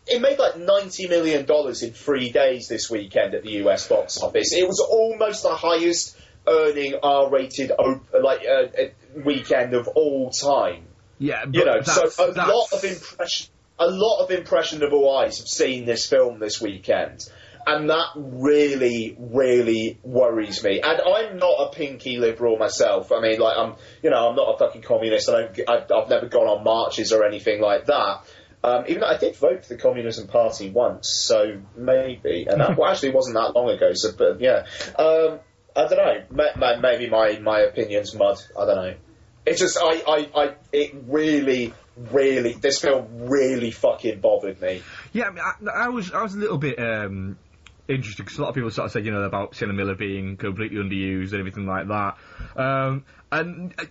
it made like ninety million dollars in three days this weekend at the US box office. It was almost the highest earning R-rated op- like uh, uh, weekend of all time. yeah, You know, so a that's- lot of impression, a lot of impressionable eyes have seen this film this weekend, and that really, really worries me. And I'm not a pinky liberal myself. I mean, like I'm, you know, I'm not a fucking communist. I don't, I, I've never gone on marches or anything like that. Um, even though I did vote for the Communism Party once, so maybe, and that <laughs> well, actually wasn't that long ago. So, but yeah, um, I don't know. Ma- ma- Maybe my my opinion's mud. I don't know. It's just I, I, I it really, really this film really fucking bothered me. Yeah, I, mean, I, I was I was a little bit um, interested because a lot of people sort of said you know about Sienna Miller being completely underused and everything like that. Um, and uh,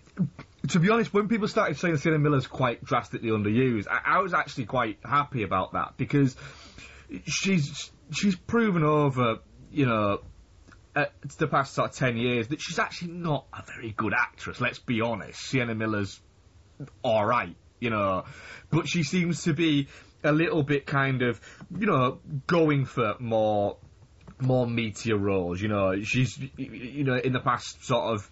to be honest, when people started saying Sienna Miller's quite drastically underused, I, I was actually quite happy about that because she's she's proven over you know. Uh, the past sort of ten years, that she's actually not a very good actress. Let's be honest. Sienna Miller's all right, you know, but she seems to be a little bit kind of, you know, going for more, more meteor roles. You know, she's, you know, in the past sort of,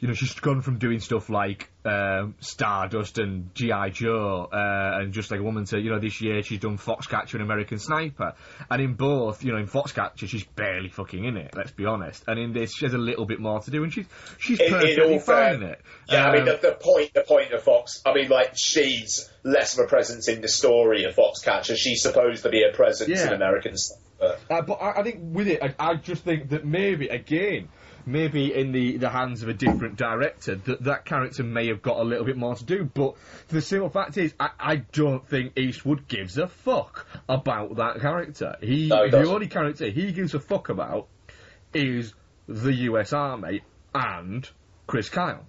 you know, she's gone from doing stuff like um, Stardust and GI Joe, uh, and just like a woman to, you know, this year she's done Foxcatcher and American Sniper, and in both, you know, in Foxcatcher she's barely fucking in it. Let's be honest, and in this she has a little bit more to do, and she's she's In- in perfectly all fine fair- in it. Yeah, I mean Um, the, the point the point of Fox. I mean, like she's less of a presence in the story of Foxcatcher. She's supposed to be a presence Yeah. in American stuff. But Uh, but I, I think with it, I, I just think that maybe again, maybe in the, the hands of a different director, that that character may have got a little bit more to do. But the simple fact is, I, I don't think Eastwood gives a fuck about that character. He, No, he the only character he gives a fuck about is the U.S. Army and Chris Kyle.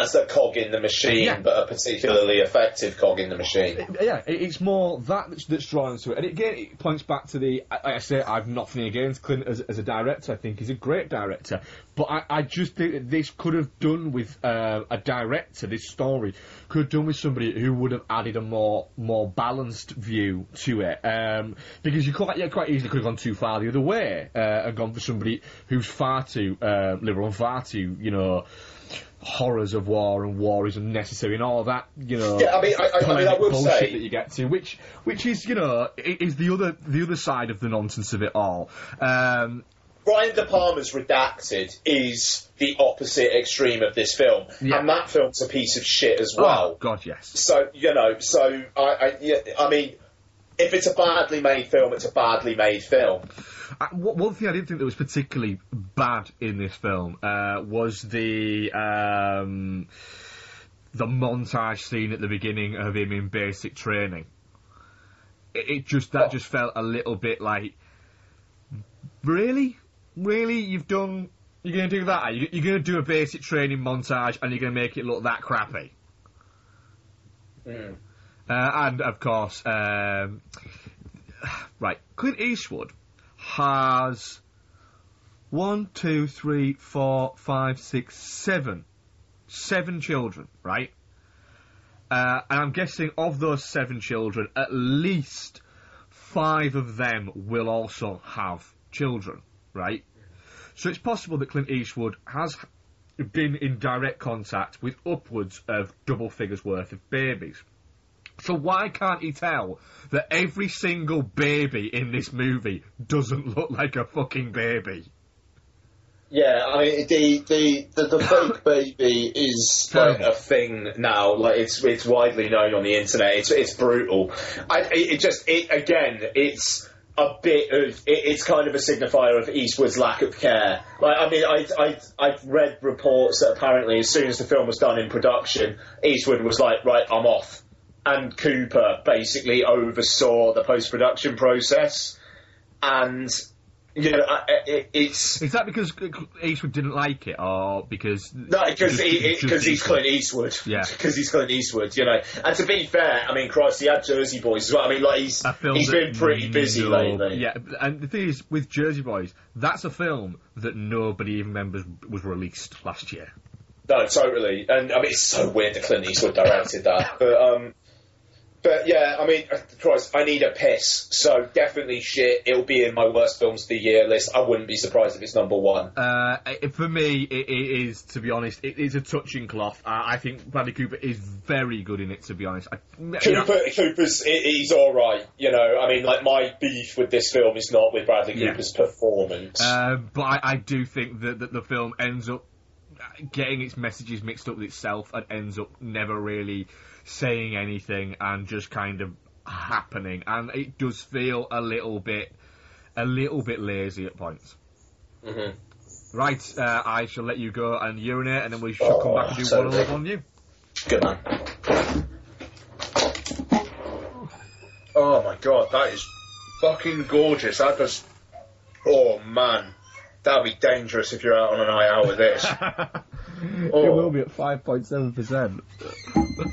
As a cog in the machine, Yeah. but a particularly effective cog in the machine. yeah, it- it's more that that's, that's drawn into it. And again, it points back to the. I- Like I say, I've nothing against Clint as, as a director. I think he's a great director. But I, I just think that this could have done with uh, a director. This story could have done with somebody who would have added a more more balanced view to it. Um, because you quite, yeah, quite easily could have gone too far the other way uh, and gone for somebody who's far too uh, liberal and far too, you know. Horrors of war and war is unnecessary and all that, you know Yeah, I mean, I, I, I mean, I will bullshit say, that you get to, which which is you know is the other the other side of the nonsense of it all. Um, Brian De Palma's Redacted is the opposite extreme of this film, Yeah. and that film's a piece of shit as well. oh God, yes. So you know, so I, I, yeah, I mean, if it's a badly made film, it's a badly made film. Uh, one one thing I didn't think that was particularly bad in this film uh, was the um, the montage scene at the beginning of him in basic training. It, it just that Oh. just felt a little bit like, really, really, you've done. You're going to do that? You, you're going to do a basic training montage and you're going to make it look that crappy? Mm. Uh, and of course, um, <sighs> right, Clint Eastwood has one, two, three, four, five, six, seven, seven children, right? Uh, and I'm guessing of those seven children, at least five of them will also have children, right? So it's possible that Clint Eastwood has been in direct contact with upwards of double figures worth of babies. So why can't he tell that every single baby in this movie doesn't look like a fucking baby? Yeah, I mean the the the, the <laughs> fake baby is like a thing now. Like it's it's widely known on the internet. It's it's brutal. I it, it just it again. It's a bit of it, it's kind of a signifier of Eastwood's lack of care. Like I mean, I I I've read reports that apparently as soon as the film was done in production, Eastwood was like, right, I'm off, and Cooper basically oversaw the post production process, and you know it, it's. Is that because Eastwood didn't like it, or because No, because he, because he's? Clint Eastwood. Yeah. <laughs> because he's Clint Eastwood. You know, and to be fair, I mean, Christ, he had Jersey Boys as well. I mean, like he's he's been pretty busy no- lately. Yeah, and the thing is, with Jersey Boys, that's a film that nobody even remembers was released last year. No, totally. And I mean, it's so weird that Clint Eastwood directed that. But um, but yeah, I mean, Christ, I need a piss. So definitely shit. It'll be in my worst films of the year list. I wouldn't be surprised if it's number one. Uh, it- for me, it, it is, to be honest, it is a touching cloth. Uh, I think Bradley Cooper is very good in it, to be honest. I, you know, Cooper, Cooper's he- he's all right. You know, I mean, like my beef with this film is not with Bradley Yeah. Cooper's performance. Uh, but I, I do think that, that the film ends up getting its messages mixed up with itself and ends up never really saying anything and just kind of happening. And it does feel a little bit, a little bit lazy at points. Mhm. Right, uh, I shall let you go and urinate, and then we shall come back and do so one good. on you. Good man. Oh my god, that is fucking gorgeous. That does. Oh man, that'd be dangerous if you're out on an night out with this. <laughs> Oh. It will be at five point seven percent.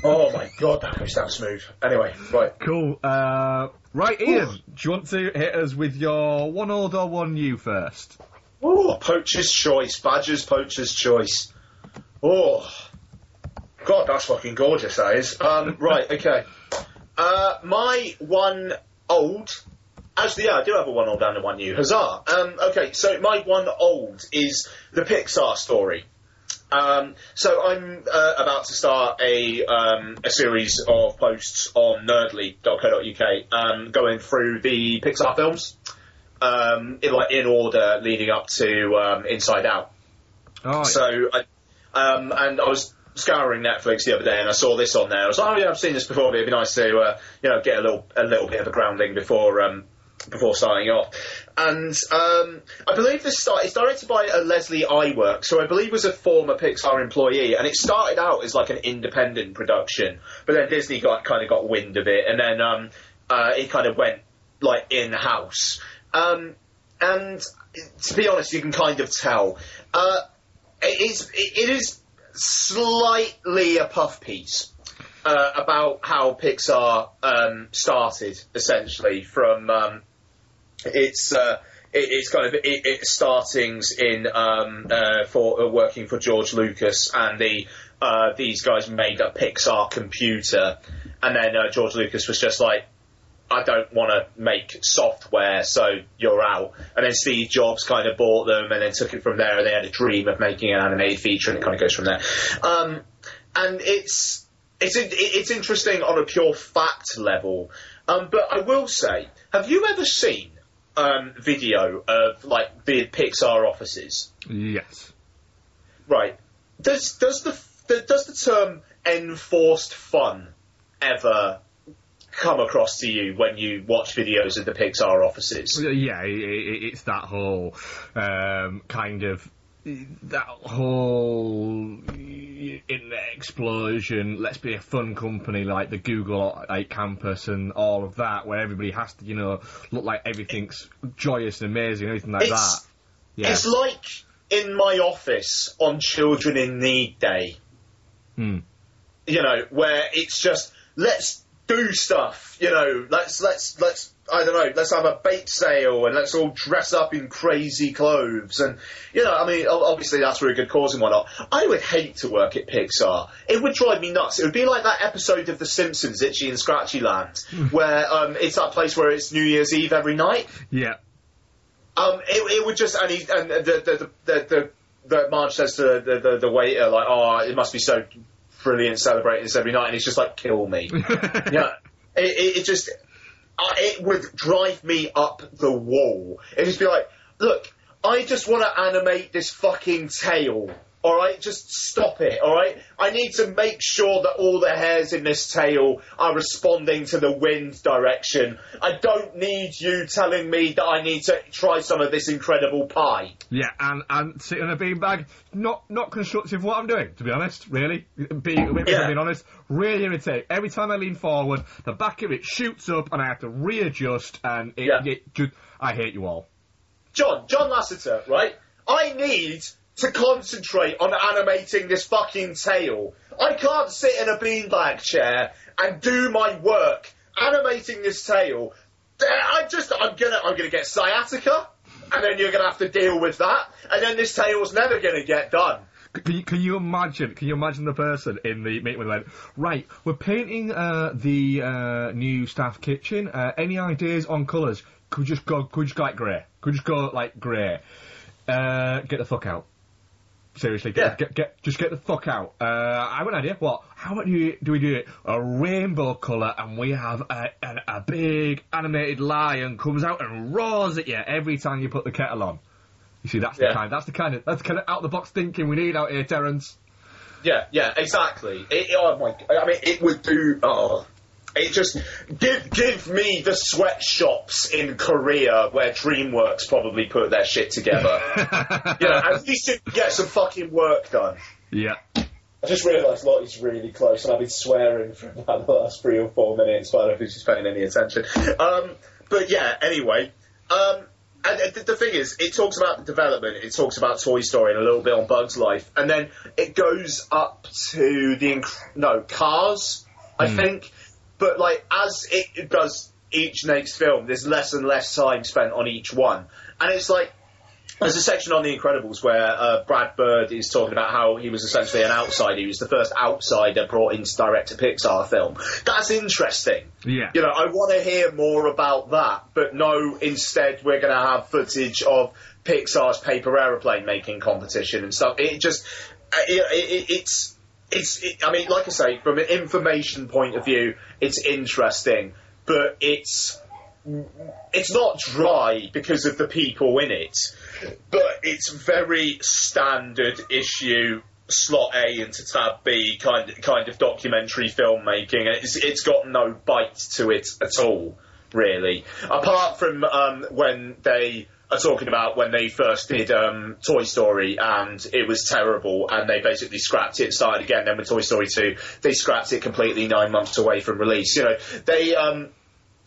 Oh my god, that was that smooth. Anyway, right. Cool. Uh, right, Ian, do you want to hit us with your one old or one new first? Oh, poacher's choice. Badger's poacher's choice. Oh, God, that's fucking gorgeous. That is. Um, <laughs> right. Okay. Uh, my one old. Actually, yeah, I do have a one old and a one new. Huzzah! Um, okay, so my one old is the Pixar story. Um, so I'm uh, about to start a um, a series of posts on nerdly.co.uk, um, going through the Pixar films, um, in, like in order leading up to um, Inside Out. Oh, So, I, um, and I was scouring Netflix the other day, and I saw this on there. I was like, oh yeah, I've seen this before. But it'd be nice to, uh, you know, get a little a little bit of a grounding before um, before starting off. And um, I believe this start it's directed by uh, Leslie Iwerks, who I believe was a former Pixar employee, and it started out as like an independent production, but then Disney got kind of got wind of it, and then um, uh, it kind of went like in house. Um, and to be honest, you can kind of tell. Uh, it is it is slightly a puff piece uh, about how Pixar um, started, essentially from um, its. Uh, it, it's kind of it, its startings in um, uh, for uh, working for George Lucas, and the uh, these guys made a Pixar computer, and then uh, George Lucas was just like, I don't want to make software, so you're out. And then Steve Jobs kind of bought them and then took it from there, and they had a dream of making an animated feature, and it kind of goes from there. Um, and it's it's it's interesting on a pure fact level. Um, but I will say, have you ever seen um, video of like the Pixar offices? Yes. Right. Does does the, the does the term enforced fun ever come across to you when you watch videos of the Pixar offices? Yeah, it, it, it's that whole um, kind of that whole internet explosion. Let's be a fun company like the Google campus and all of that, where everybody has to, you know, look like everything's joyous and amazing, anything like It's- that. Yeah. It's like in my office on Children in Need Day. Hmm. You know, where it's just let's do stuff. You know, let's let's let's I don't know, let's have a bake sale and let's all dress up in crazy clothes and you know, I mean, obviously that's for a good cause and whatnot. I would hate to work at Pixar. It would drive me nuts. It would be like that episode of The Simpsons, Itchy and Scratchy Land, where um, it's that place where it's New Year's Eve every night. Yeah. Um, it, it would just and he and the the the the, the, the Marge says to the, the the waiter like, oh, it must be so brilliant celebrating this every night, and he's just like, kill me. <laughs> yeah, it, it, just uh, it would drive me up the wall. It'd just be like, look, I just want to animate this fucking tail. All right, just stop it. All right, I need to make sure that all the hairs in this tail are responding to the wind direction. I don't need you telling me that I need to try some of this incredible pie. Yeah, and and sitting in a beanbag, not not constructive. What I'm doing, to be honest, really, being Yeah. Being honest, really irritating. Every time I lean forward, the back of it shoots up, and I have to readjust, and it, Yeah. it just, I hate you all. John, John Lasseter, right? I need to concentrate on animating this fucking tail. I can't sit in a beanbag chair and do my work animating this tail. I just, I'm gonna, I'm gonna get sciatica, and then you're gonna have to deal with that, and then this tail's never gonna get done. Can you, can you imagine? Can you imagine the person in the meeting they right? We're painting uh, the uh, new staff kitchen. Uh, any ideas on colours? Could we just go? Could we just go like grey? Could we just go like grey? Uh, get the fuck out. Seriously, get, Yeah. get, get, just get the fuck out. Uh, I have an idea. What? How about you, do we do it? A rainbow colour, and we have a, a, a big animated lion comes out and roars at you every time you put the kettle on. You see, that's the kind. That's the kind of that's the kind of out of the box thinking we need out here, Terence. Yeah, yeah, exactly. It, oh my! I mean, it would do. Oh, it just give give me the sweatshops in Korea where DreamWorks probably put their shit together. <laughs> you know, at least it get some fucking work done. Yeah. I just realised Lottie's really close, and I've been swearing for about the last three or four minutes, but I don't know if she's paying any attention. Um, but yeah, anyway. Um, and the, the thing is, it talks about the development, it talks about Toy Story and a little bit on Bug's Life, and then it goes up to the inc- no Cars, I think. But like as it does each next film, there's less and less time spent on each one, and it's like there's a section on The Incredibles where uh, Brad Bird is talking about how he was essentially an outsider. He was the first outsider brought in to direct a Pixar film. That's interesting. Yeah. You know, I want to hear more about that, but no, instead we're going to have footage of Pixar's paper aeroplane making competition and stuff. It just, it, it, it's, it's, it, I mean, like I say, from an information point of view, it's interesting, but it's, it's not dry because of the people in it, but it's very standard issue slot A into tab B kind of, kind of documentary filmmaking. It's it's got no bite to it at all, really. Apart from um, when they are talking about when they first did um, Toy Story and it was terrible and they basically scrapped it started again. Then with Toy Story 2, they scrapped it completely nine months away from release. You know, they um,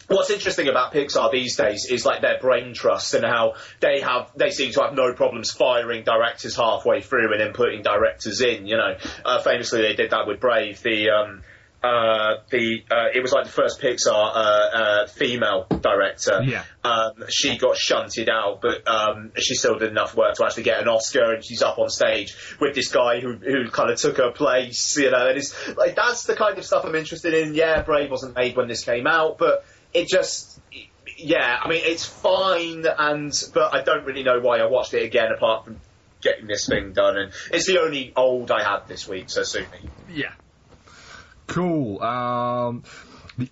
What's interesting about Pixar these days is like their brain trust and how they have they seem to have no problems firing directors halfway through and then putting directors in. You know, uh, famously they did that with Brave. The um, uh, the uh, it was like the first Pixar uh, uh, female director. Yeah. Um, she got shunted out, but um, she still did enough work to actually get an Oscar, and she's up on stage with this guy who who kind of took her place. You know, and it's like that's the kind of stuff I'm interested in. Yeah, Brave wasn't made when this came out, but it just. Yeah, I mean it's fine, and but I don't really know why I watched it again apart from getting this thing done, and it's the only old I had this week, so sue me. Yeah. Cool. Um,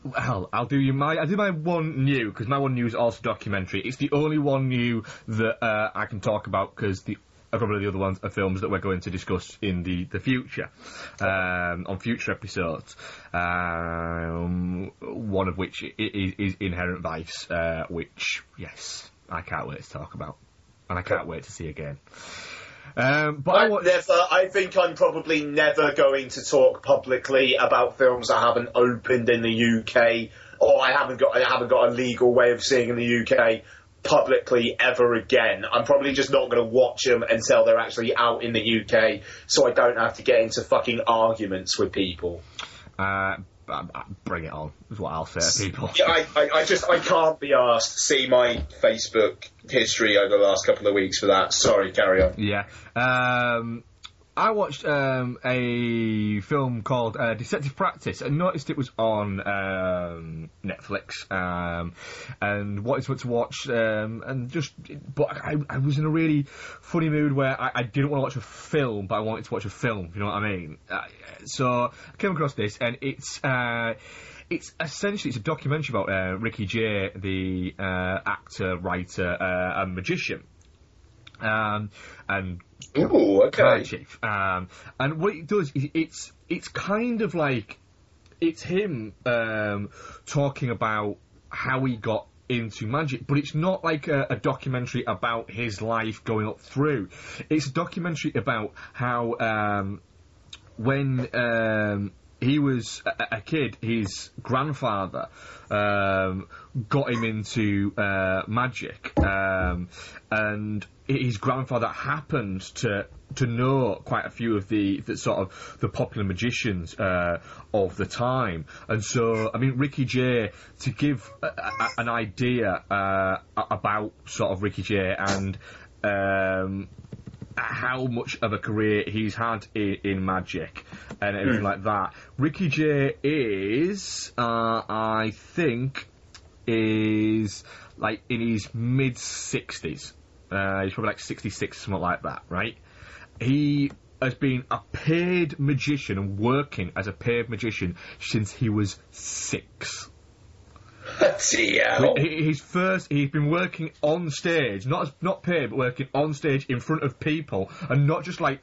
well, I'll do you my. I'll do my one new because my one new is also documentary. It's the only one new that uh, I can talk about because the. uh, Probably the other ones are films that we're going to discuss in the, the future, um, on future episodes. Um, one of which i- i- is Inherent Vice, uh, which, yes, I can't wait to talk about. And I can't wait to see again. Um, but I never. I think I'm probably never going to talk publicly about films I haven't opened in the UK, or I haven't got. I haven't got a legal way of seeing in the UK publicly ever again. I'm probably just not going to watch them until they're actually out in the UK, so I don't have to get into fucking arguments with people. Uh, bring it on, is what I'll say to people. Yeah, I, I, I just I can't be asked. See my Facebook history over the last couple of weeks for that. Sorry, carry on. Yeah. Um, I watched um, a film called uh, Deceptive Practice and noticed it was on um, Netflix um, and wanted to watch um, and just but I, I was in a really funny mood where I, I didn't want to watch a film but I wanted to watch a film you know what I mean. Uh, so I came across this and it's uh, it's essentially it's a documentary about uh, Ricky Jay the uh, actor writer uh, and magician um, and Ooh, okay. Um, and what it does it's it's kind of like it's him um, talking about how he got into magic, but it's not like a, a documentary about his life going up through. It's a documentary about how um, when um, he was a, a kid, his grandfather um, got him into uh, magic, um, and his grandfather happened to to know quite a few of the, the sort of the popular magicians uh, of the time, and so I mean Ricky Jay to give a, a, an idea uh, about sort of Ricky Jay and. Um, how much of a career he's had in, in magic and everything like that. Ricky Jay is, uh, I think, is like in his mid sixties. Uh, he's probably like sixty six, something like that, right? He has been a paid magician and working as a paid magician since he was six. TL. He- His first, he's been working on stage, not not paid, but working on stage in front of people, and not just like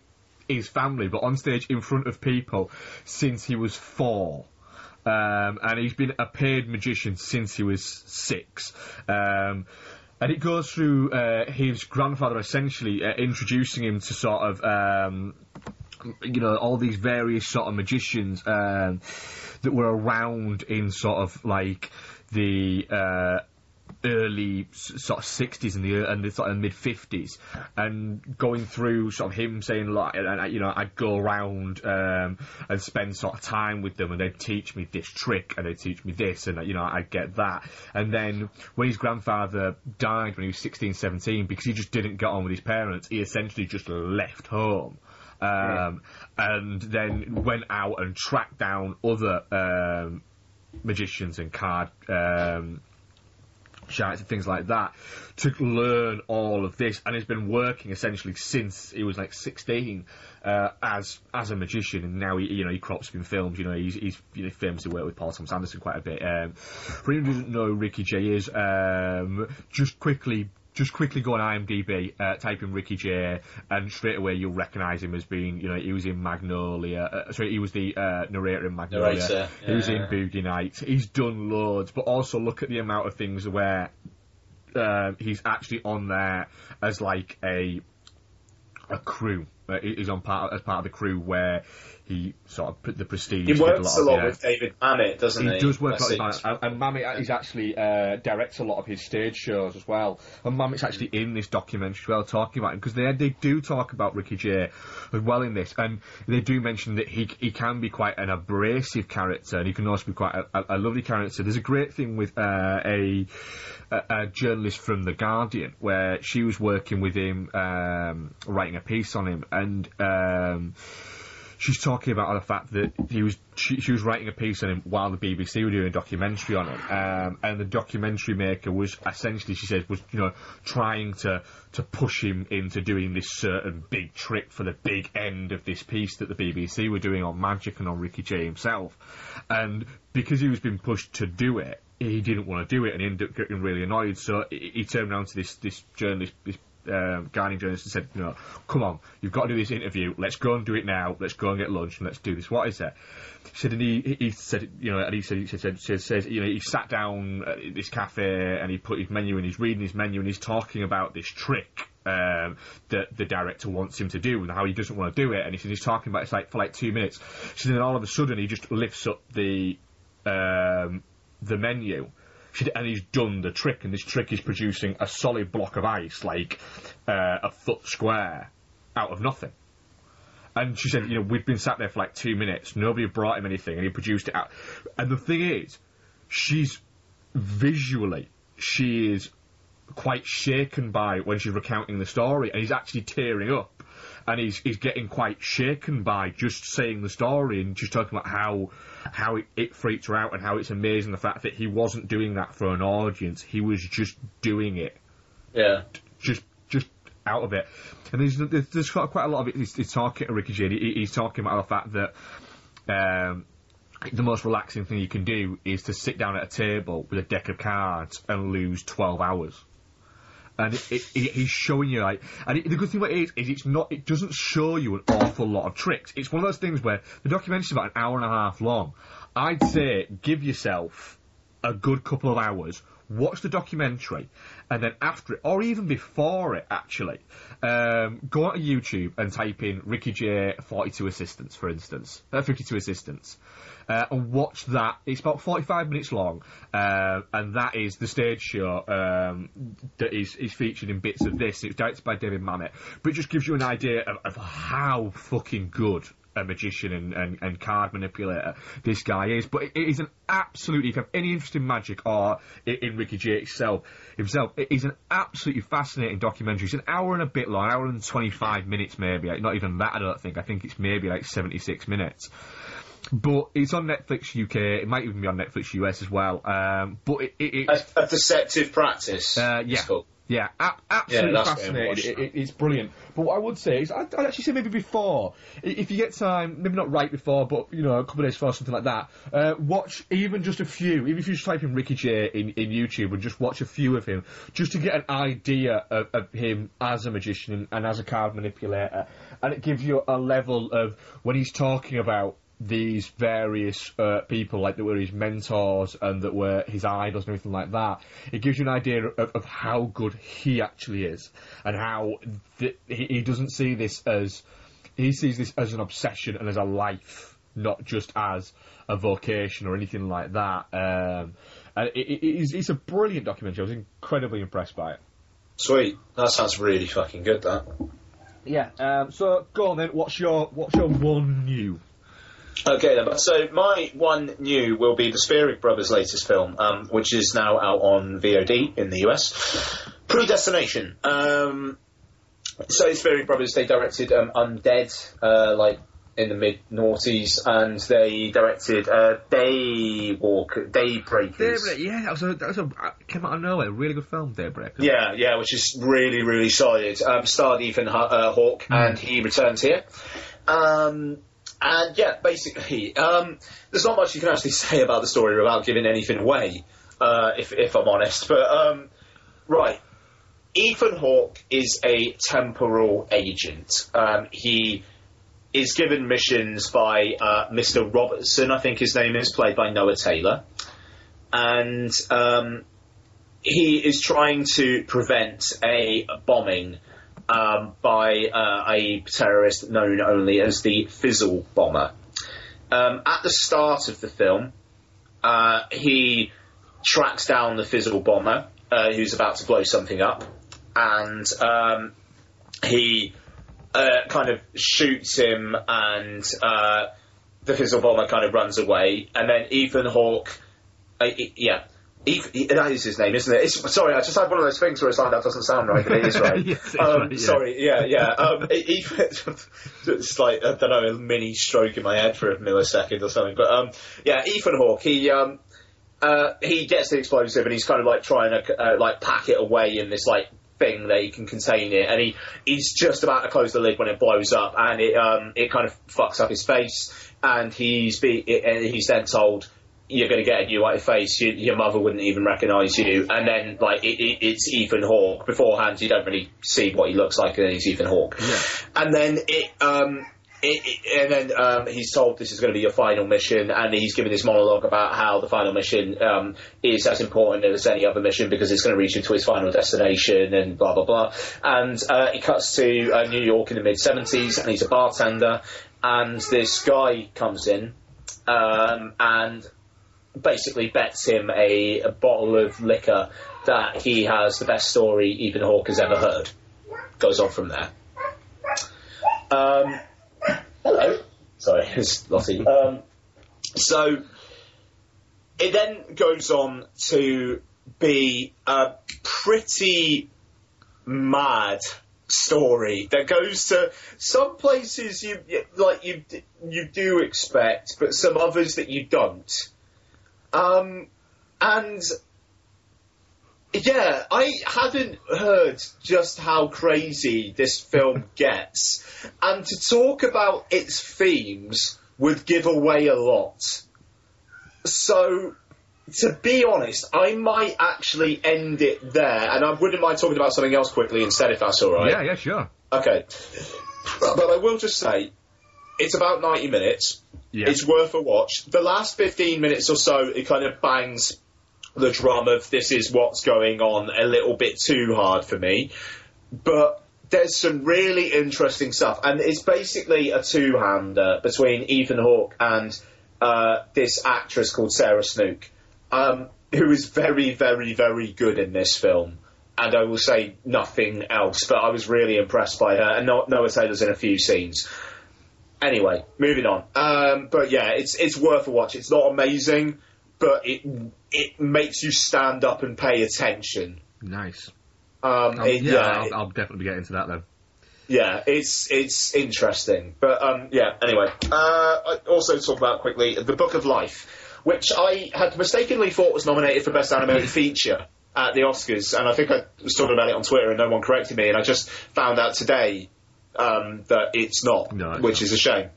his family, but on stage in front of people since he was four. Um, and he's been a paid magician since he was six. Um, and it goes through uh, his grandfather essentially uh, introducing him to sort of um, you know all these various sort of magicians um, that were around in sort of like the uh, early sort of 60s and the and the sort of mid 50s and going through sort of him saying like and, you know I'd go around um, and spend sort of time with them and they'd teach me this trick and they'd teach me this and you know I'd get that. And then when his grandfather died when he was 16 17 because he just didn't get on with his parents he essentially just left home. Um, and then went out and tracked down other um, magicians and card um, sharks and things like that to learn all of this. And has been working essentially since he was like 16 uh, as as a magician. And now he you know he crops up in films. You know he's, he's you know, famously worked with Paul Thomas Anderson quite a bit. Um, for anyone who doesn't know Ricky Jay is um, just quickly just quickly go on IMDb, uh, type in Ricky Jay, and straight away you'll recognise him as being, you know, he was in Magnolia. Uh, sorry, he was the uh, narrator in Magnolia. Narrator, He was in. Boogie Nights. He's done loads, but also look at the amount of things where um, he's actually on there as like a a crew. Uh, he- he's on part as part of the crew where he sort of put the prestige. He works a of- lot with David Mamet, doesn't he? He does work That's a lot with Mamet, and, and Mamet is actually uh, directs a lot of his stage shows as well. And Mamet's actually in this documentary as well, talking about him because they they do talk about Ricky Jay as well in this, and they do mention that he he can be quite an abrasive character, and he can also be quite a, a, a lovely character. There's a great thing with uh, a, a a journalist from the Guardian where she was working with him, um, writing a piece on him, and. Um, she's talking about the fact that he was she, she was writing a piece on him while the BBC were doing a documentary on him, um, and the documentary maker was essentially she said was you know trying to to push him into doing this certain big trick for the big end of this piece that the BBC were doing on Magic and on Ricky Jay himself, and because he was being pushed to do it. He didn't want to do it, and he ended up getting really annoyed. So he, he turned around to this this journalist, this um, Guardian journalist and said, you know, come on, you've got to do this interview. Let's go and do it now. Let's go and get lunch and let's do this. What is it? He said, and he, he said, you know, and he said, he said, said, says, you know, he sat down at this cafe and he put his menu and he's reading his menu and he's talking about this trick. Um, that the director wants him to do and how he doesn't want to do it, and he said he's talking about it like for like two minutes. So then all of a sudden he just lifts up the um, the menu. And he's done the trick, and this trick is producing a solid block of ice, like uh, a foot square, out of nothing. And she said, you know, we've been sat there for like two minutes, nobody brought him anything, and he produced it out. And the thing is, she's visually, she is quite shaken by when she's recounting the story, and he's actually tearing up. And he's he's getting quite shaken by just saying the story and just talking about how how it, it freaked her out and how it's amazing the fact that he wasn't doing that for an audience. He was just doing it Yeah. just just out of it. And there's there's, quite quite a lot of it. He's, he's talking to Ricky Jay. He, he's talking about the fact that um, the most relaxing thing you can do is to sit down at a table with a deck of cards and lose twelve hours. And it, it, it, he's showing you like, and the good thing about it is, is it's not, it doesn't show you an awful lot of tricks. It's one of those things where the documentary's about an hour and a half long. I'd say give yourself a good couple of hours, watch the documentary, and then after it, or even before it, actually, um, go onto YouTube and type in Ricky Jay 42 assistants, for instance, uh, 52 assistants, uh, and watch that. It's about 45 minutes long, uh, and that is the stage show um, that is, is featured in bits of this. It's directed by David Mamet, but it just gives you an idea of, of how fucking good a magician and, and, and card manipulator this guy is. But it, it is an absolutely, if you have any interest in magic or in, in Ricky itself, himself, it is an absolutely fascinating documentary. It's an hour and a bit long, an hour and 25 minutes maybe. Like, Not even that, I don't think. I think it's maybe like 76 minutes. But it's on Netflix UK. It might even be on Netflix US as well. Um, but it, it, it A, a deceptive practice. uh, yeah, yeah, a- absolutely that's fascinating. It, it, it's brilliant. But what I would say is, I'd, I'd actually say maybe before, if you get time, maybe not right before, but you know, a couple of days before, something like that. Uh, watch even just a few, even if you just type in Ricky Jay in, in YouTube and just watch a few of him, just to get an idea of, of him as a magician and as a card manipulator, and it gives you a level of when he's talking about these various uh, people, like that were his mentors and that were his idols and everything like that, it gives you an idea of, of how good he actually is and how th- he, he doesn't see this as he sees this as an obsession and as a life, not just as a vocation or anything like that. Um, and it, it, it's, it's a brilliant documentary. I was incredibly impressed by it. Sweet. That sounds really fucking good. That. Yeah. Um, so go on then. What's your what's your one new? Okay then. So my one new will be the Spierig Brothers' latest film, um, which is now out on VOD in the US. Predestination. Um, so Spearing Brothers they directed um, Undead, uh, like in the mid noughties, and they directed uh, Daywalker, Daybreakers. Daybreak. Yeah, that was a that was a came out of nowhere. Really good film, Daybreak. Yeah, yeah, which is really, really solid. Um, starred Ethan Hu- uh, Hawke, and he returns here. Um, and yeah, basically, um, there's not much you can actually <laughs> say about the story without giving anything away, uh, if, if I'm honest. But um, right, Ethan Hawke is a temporal agent. Um, he is given missions by uh, Mr. Robertson, I think his name is, played by Noah Taylor, and um, he is trying to prevent a bombing um, by uh, a terrorist known only as the Fizzle Bomber. um, at the start of the film, uh, he tracks down the fizzle bomber uh, who's about to blow something up, and um, he uh, kind of shoots him, and uh, the fizzle bomber kind of runs away, and then Ethan Hawke, uh, e- yeah. That is his name, isn't it? It's, sorry, I just had one of those things where it's like that doesn't sound right, but it is <laughs> right. Yes, um, right, yeah. Sorry, yeah, yeah. Um, <laughs> it's like I don't know, a mini stroke in my head for a millisecond or something. But um, yeah, Ethan Hawke, he um, uh, he gets the explosive and he's kind of like trying to uh, like pack it away in this like thing that he can contain it, and he he's just about to close the lid when it blows up, and it um it kind of fucks up his face, and he's be and he's then told. You're going to get a new white face. You, your mother wouldn't even recognise you. And then, like, it, it, it's Ethan Hawke. Beforehand, you don't really see what he looks like, and he's Ethan Hawke. Yeah. And then it, um, and then um, he's told this is going to be your final mission, and he's given this monologue about how the final mission um, is as important as any other mission because it's going to reach him to his final destination, and blah blah blah. And uh, it cuts to uh, New York in the mid '70s, and he's a bartender, and this guy comes in, um, and basically bets him a, a bottle of liquor that he has the best story Ethan Hawke has ever heard. Goes on from there. Um, hello. Sorry, <laughs> it's Lottie. Um, so it then goes on to be a pretty mad story that goes to some places you like you you do expect, but some others that you don't. Um, and yeah, I hadn't heard just how crazy this film <laughs> gets, and to talk about its themes would give away a lot. So, to be honest, I might actually end it there, and I wouldn't mind talking about something else quickly instead, if that's all right. Yeah, yeah, sure. Okay. But I will just say, it's about 90 minutes. Yeah. It's worth a watch. The last 15 minutes or so, it kind of bangs the drum of this is what's going on a little bit too hard for me. But there's some really interesting stuff. And it's basically a two-hander between Ethan Hawke and uh, this actress called Sarah Snook, um, who is very, very, very good in this film. And I will say nothing else, but I was really impressed by her. And No- Noah Taylor's in a few scenes. Anyway, moving on. Um, but yeah, it's it's worth a watch. It's not amazing, but it it makes you stand up and pay attention. Nice. Um, it- yeah, yeah, I'll, it- I'll definitely get into that then. yeah, it's it's interesting. But um, yeah, anyway. Uh, I also talk about quickly the Book of Life, which I had mistakenly thought was nominated for Best Animated <laughs> Feature at the Oscars, and I think I was talking about it on Twitter and no one corrected me, and I just found out today um, that it's not, No, which not. is a shame.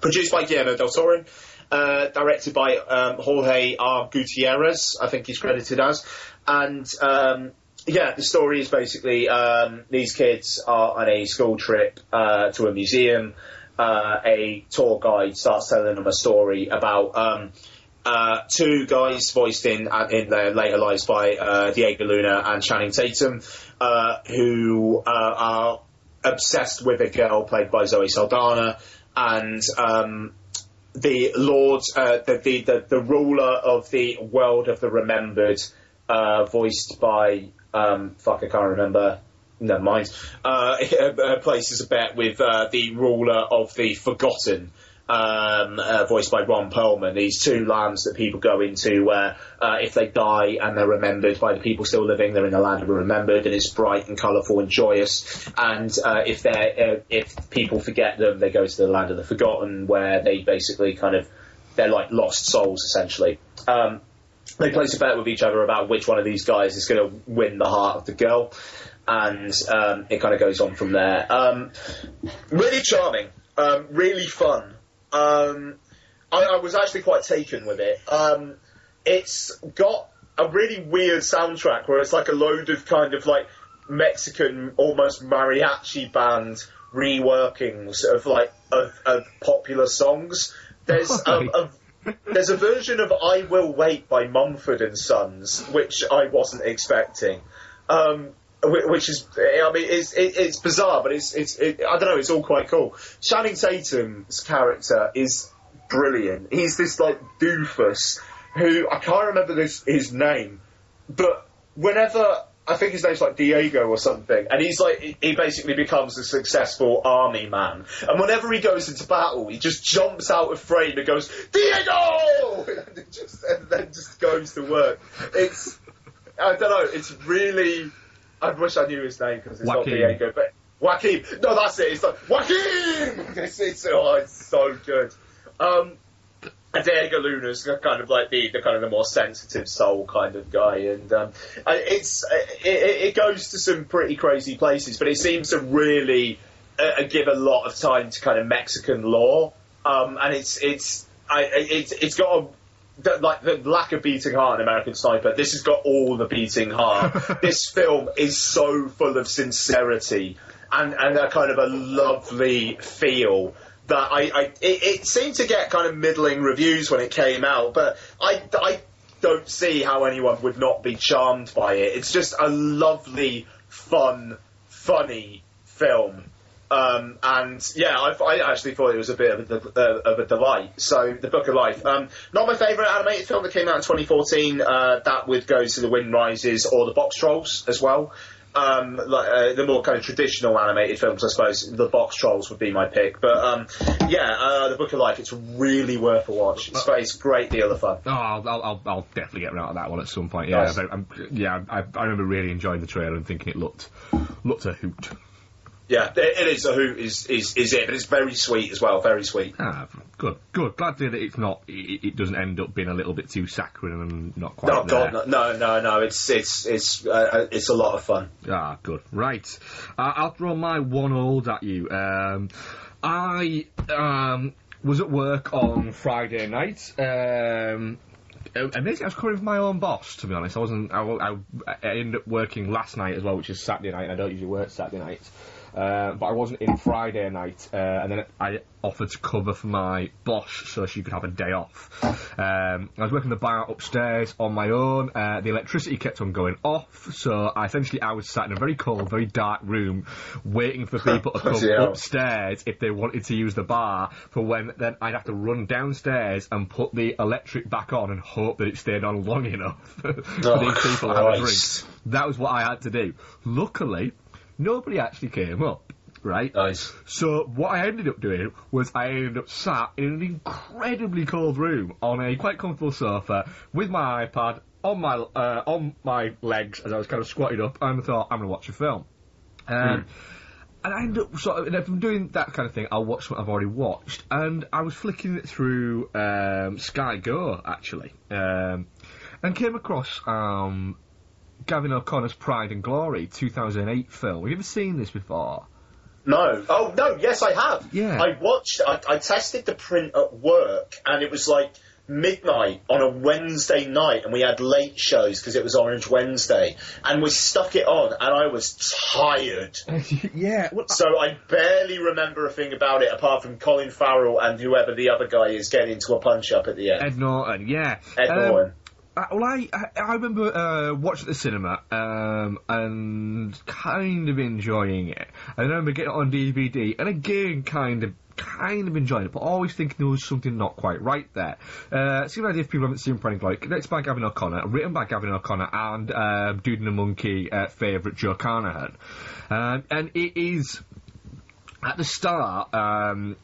Produced by Guillermo del Toro, uh, directed by um, Jorge R. Gutierrez, I think he's credited as, and um, yeah, the story is basically um, these kids are on a school trip uh, to a museum. Uh, a tour guide starts telling them a story about um, uh, two guys voiced in uh, in their later lives by uh, Diego Luna and Channing Tatum, uh, who uh, are obsessed with a girl played by Zoe Saldana, and um, the Lord, uh, the, the, the the ruler of the world of the remembered, uh, voiced by um, fuck, I can't remember. Never mind. Uh, <laughs> places a bet with uh, the ruler of the forgotten, um, uh, voiced by Ron Perlman. These two lands that people go into where uh, if they die and they're remembered by the people still living, they're in the land of remembered, and it's bright and colourful and joyous. And uh, if they're uh, if people forget them, they go to the land of the forgotten, where they basically kind of they're like lost souls essentially. Um, they place a bet with each other about which one of these guys is going to win the heart of the girl, and um, it kind of goes on from there. Um, really charming, um, really fun. Um, I, I was actually quite taken with it. Um, it's got a really weird soundtrack where it's like a load of kind of like Mexican, almost mariachi band reworkings of like of, of popular songs. There's a, a there's a version of "I Will Wait" by Mumford and Sons, which I wasn't expecting. Um, which is, I mean, it's it, it's bizarre, but it's it's it, I don't know, it's all quite cool. Channing Tatum's character is brilliant. He's this like doofus who I can't remember this, his name, but whenever I think his name's like Diego or something, and he's like he- he basically becomes a successful army man, and whenever he goes into battle, he just jumps out of frame and goes Diego, <laughs> and, just, and then just goes to work. It's I don't know. It's really. I wish I knew his name because it's not Diego, but Joaquin. No, that's it. It's like Joaquin. <laughs> It's, it's, oh, it's so good. Um, and Diego Luna's kind of like the, the kind of the more sensitive soul kind of guy, and um, it's it, it goes to some pretty crazy places, but it seems to really uh, give a lot of time to kind of Mexican law, um, and it's it's I, it's it's got a like the lack of beating heart in American Sniper. This has got all the beating heart. <laughs> this film is so full of sincerity and and a kind of a lovely feel that I, I it, it seemed to get kind of middling reviews when it came out, but I I don't see how anyone would not be charmed by it. It's just a lovely, fun, funny film. Um, and yeah, I, I actually thought it was a bit of a, uh, of a delight. So, The Book of Life. Um, not my favourite animated film that came out in 2014. Uh, that would go to The Wind Rises or The Box Trolls as well. Um, like, uh, the more kind of traditional animated films, I suppose, The Box Trolls would be my pick. But um, yeah, uh, The Book of Life, it's really worth a watch. It's, it's a great deal of fun. Oh, I'll, I'll, I'll, definitely get around to that one at some point. Yeah, Nice. um, yeah. I, I remember really enjoying the trailer and thinking it looked looked a hoot. Yeah, it, is a hoot, is, is, is it, but it's very sweet as well, very sweet. Ah, good, good. Glad to hear that it's not. It, it doesn't end up being a little bit too saccharine and not quite No, there. God, no, no, no, no. It's it's it's uh, it's a lot of fun. Ah, good. Right. Uh, I'll throw my one old at you. Um, I um, was at work on Friday night. Um, Amazing. I was covering for my own boss, to be honest. I wasn't. I, I, I ended up working last night as well, which is Saturday night. and I don't usually work Saturday night, uh, but I wasn't in Friday night, uh, and then I offered to cover for my boss so she could have a day off. Um, I was working the bar upstairs on my own. Uh, the electricity kept on going off, so I essentially I was sat in a very cold, very dark room, waiting for people to <laughs> come hell. upstairs if they wanted to use the bar. For when then I'd have to run downstairs and put the electric back on and hope that it stayed on long enough <laughs> for Oh, these people to have a drink. That was what I had to do. Luckily, nobody actually came up. Right? Nice. So what I ended up doing was I ended up sat in an incredibly cold room on a quite comfortable sofa with my iPad on my uh, on my legs as I was kind of squatted up, and I thought I'm going to watch a film. Um, And I ended up sort of, and if I'm doing that kind of thing, I'll watch what I've already watched. And I was flicking it through um, Sky Go actually, um, and came across um, Gavin O'Connor's Pride and Glory 2008 film. Have you ever seen this before? No. Oh no. Yes, I have. Yeah. I watched. I, I tested the print at work, and it was like midnight on a Wednesday night, and we had late shows because it was Orange Wednesday, and we stuck it on, and I was tired. <laughs> yeah. Well, So I barely remember a thing about it apart from Colin Farrell and whoever the other guy is getting into a punch up at the end. Ed Norton, yeah. Ed Um, Norton. I, well, I, I I remember uh, watching the cinema um, and kind of enjoying it. I remember getting it on DVD and again kind of kind of enjoying it, but always thinking there was something not quite right there. Uh, see an idea if people haven't seen and Glory. It's by Gavin O'Connor, written by Gavin O'Connor and uh, Dude and the Monkey uh, favourite Joe Carnahan. Um, and it is at the start. Um,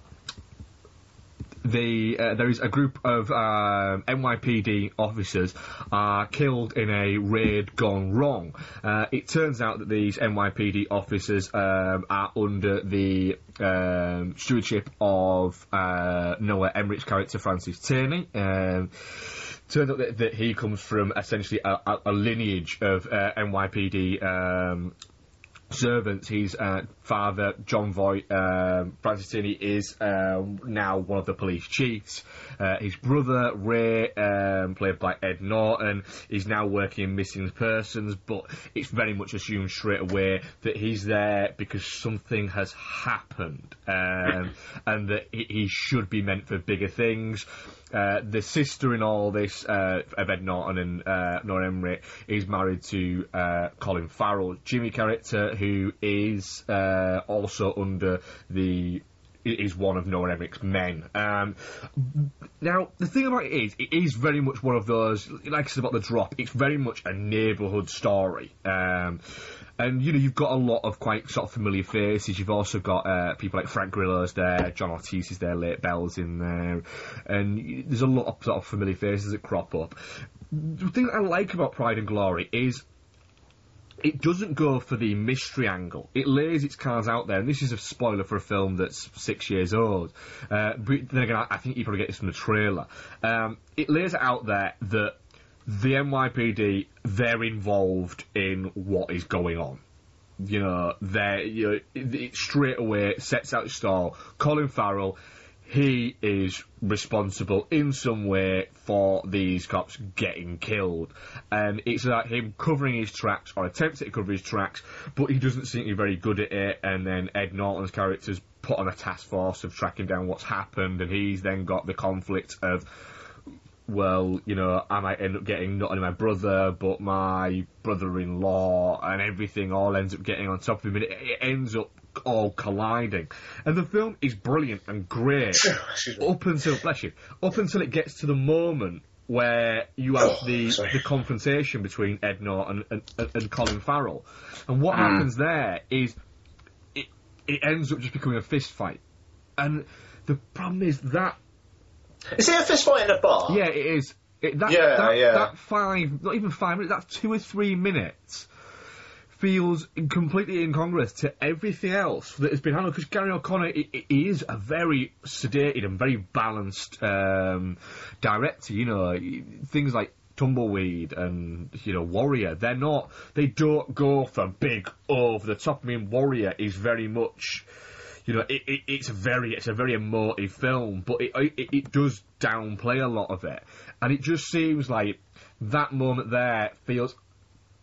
the uh, there is a group of um, NYPD officers are killed in a raid gone wrong. Uh, it turns out that these NYPD officers um, are under the um, stewardship of uh, Noah Emmerich's character Francis Tierney. Um, turns out that, that he comes from essentially a, a, lineage of uh, NYPD servants. His uh, father, Jon Voight, um, Francis Tierney, is um, now one of the police chiefs. Uh, his brother, Ray, um, played by Ed Norton, is now working in missing persons, but it's very much assumed straight away that he's there because something has happened um, <laughs> and that he, should be meant for bigger things. Uh, the sister in all this uh, of Ed Norton and uh, Nora Emery is married to uh, Colin Farrell, Jimmy character, who is uh, also under the is one of Noah Emmerich's men. Um, now, the thing about it is, it is very much one of those, like I said about the drop, it's very much a neighbourhood story. Um, and you know you've got a lot of quite sort of familiar faces. You've also got uh, people like Frank Grillo's there, John Ortiz is there, Lake Bell's in there, and there's a lot of sort of familiar faces that crop up. The thing that I like about Pride and Glory is it doesn't go for the mystery angle. It lays its cards out there, and this is a spoiler for a film that's six years old. Uh, but then again, I, think you probably get this from the trailer. Um, it lays it out there that the NYPD they're involved in what is going on. You know, they're you know, it, it straight away sets out the stall. Colin Farrell, he is responsible in some way for these cops getting killed. And it's like him covering his tracks, or attempting to cover his tracks, but he doesn't seem to be very good at it. And then Ed Norton's character's put on a task force of tracking down what's happened, and he's then got the conflict of well, you know, I might end up getting not only my brother, but my brother-in-law, and everything all ends up getting on top of him, and it, it ends up all colliding. And the film is brilliant and great <laughs> up until bless you, up until it gets to the moment where you have Oh, the sorry. the confrontation between Ed Norton and, and, and Colin Farrell, and what Hmm. happens there is it it ends up just becoming a fist fight, and the problem is that Is it a fist fight in a bar? yeah, it is. It, that, Yeah, that, yeah. that five, not even five minutes, that's two or three minutes feels completely incongruous to everything else that has been handled. Because Gary O'Connor is a very sedated and very balanced um, director. You know, things like Tumbleweed and you know Warrior, they're not. They don't go for big over the top. I mean, Warrior is very much you know, it, it, it's very it's a very emotive film, but it, it it does downplay a lot of it, and it just seems like that moment there feels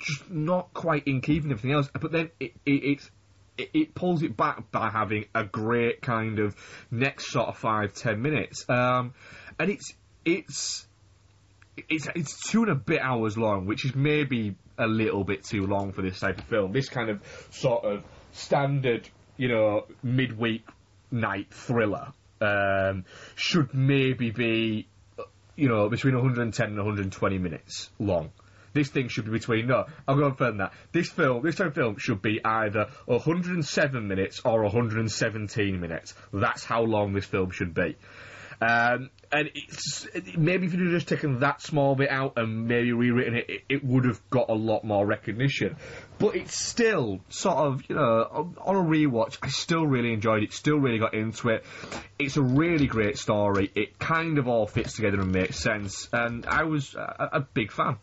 just not quite in keeping with everything else. But then it, it it, pulls it back by having a great kind of next sort of five ten minutes, um, and it's it's it's it's two and a bit hours long, which is maybe a little bit too long for this type of film. This kind of sort of standard, you know, midweek night thriller um, should maybe be, you know, between 110 and 120 minutes long. This thing should be between no, I'll go on further than that. This film, this type film, should be either 107 minutes or 117 minutes. That's how long this film should be. Um, and maybe if you'd just taken that small bit out and maybe rewritten it, it, it would have got a lot more recognition. But it's still sort of, you know, on, on a rewatch, I still really enjoyed it, still really got into it. It's a really great story. It kind of all fits together and makes sense, and I was a, a big fan.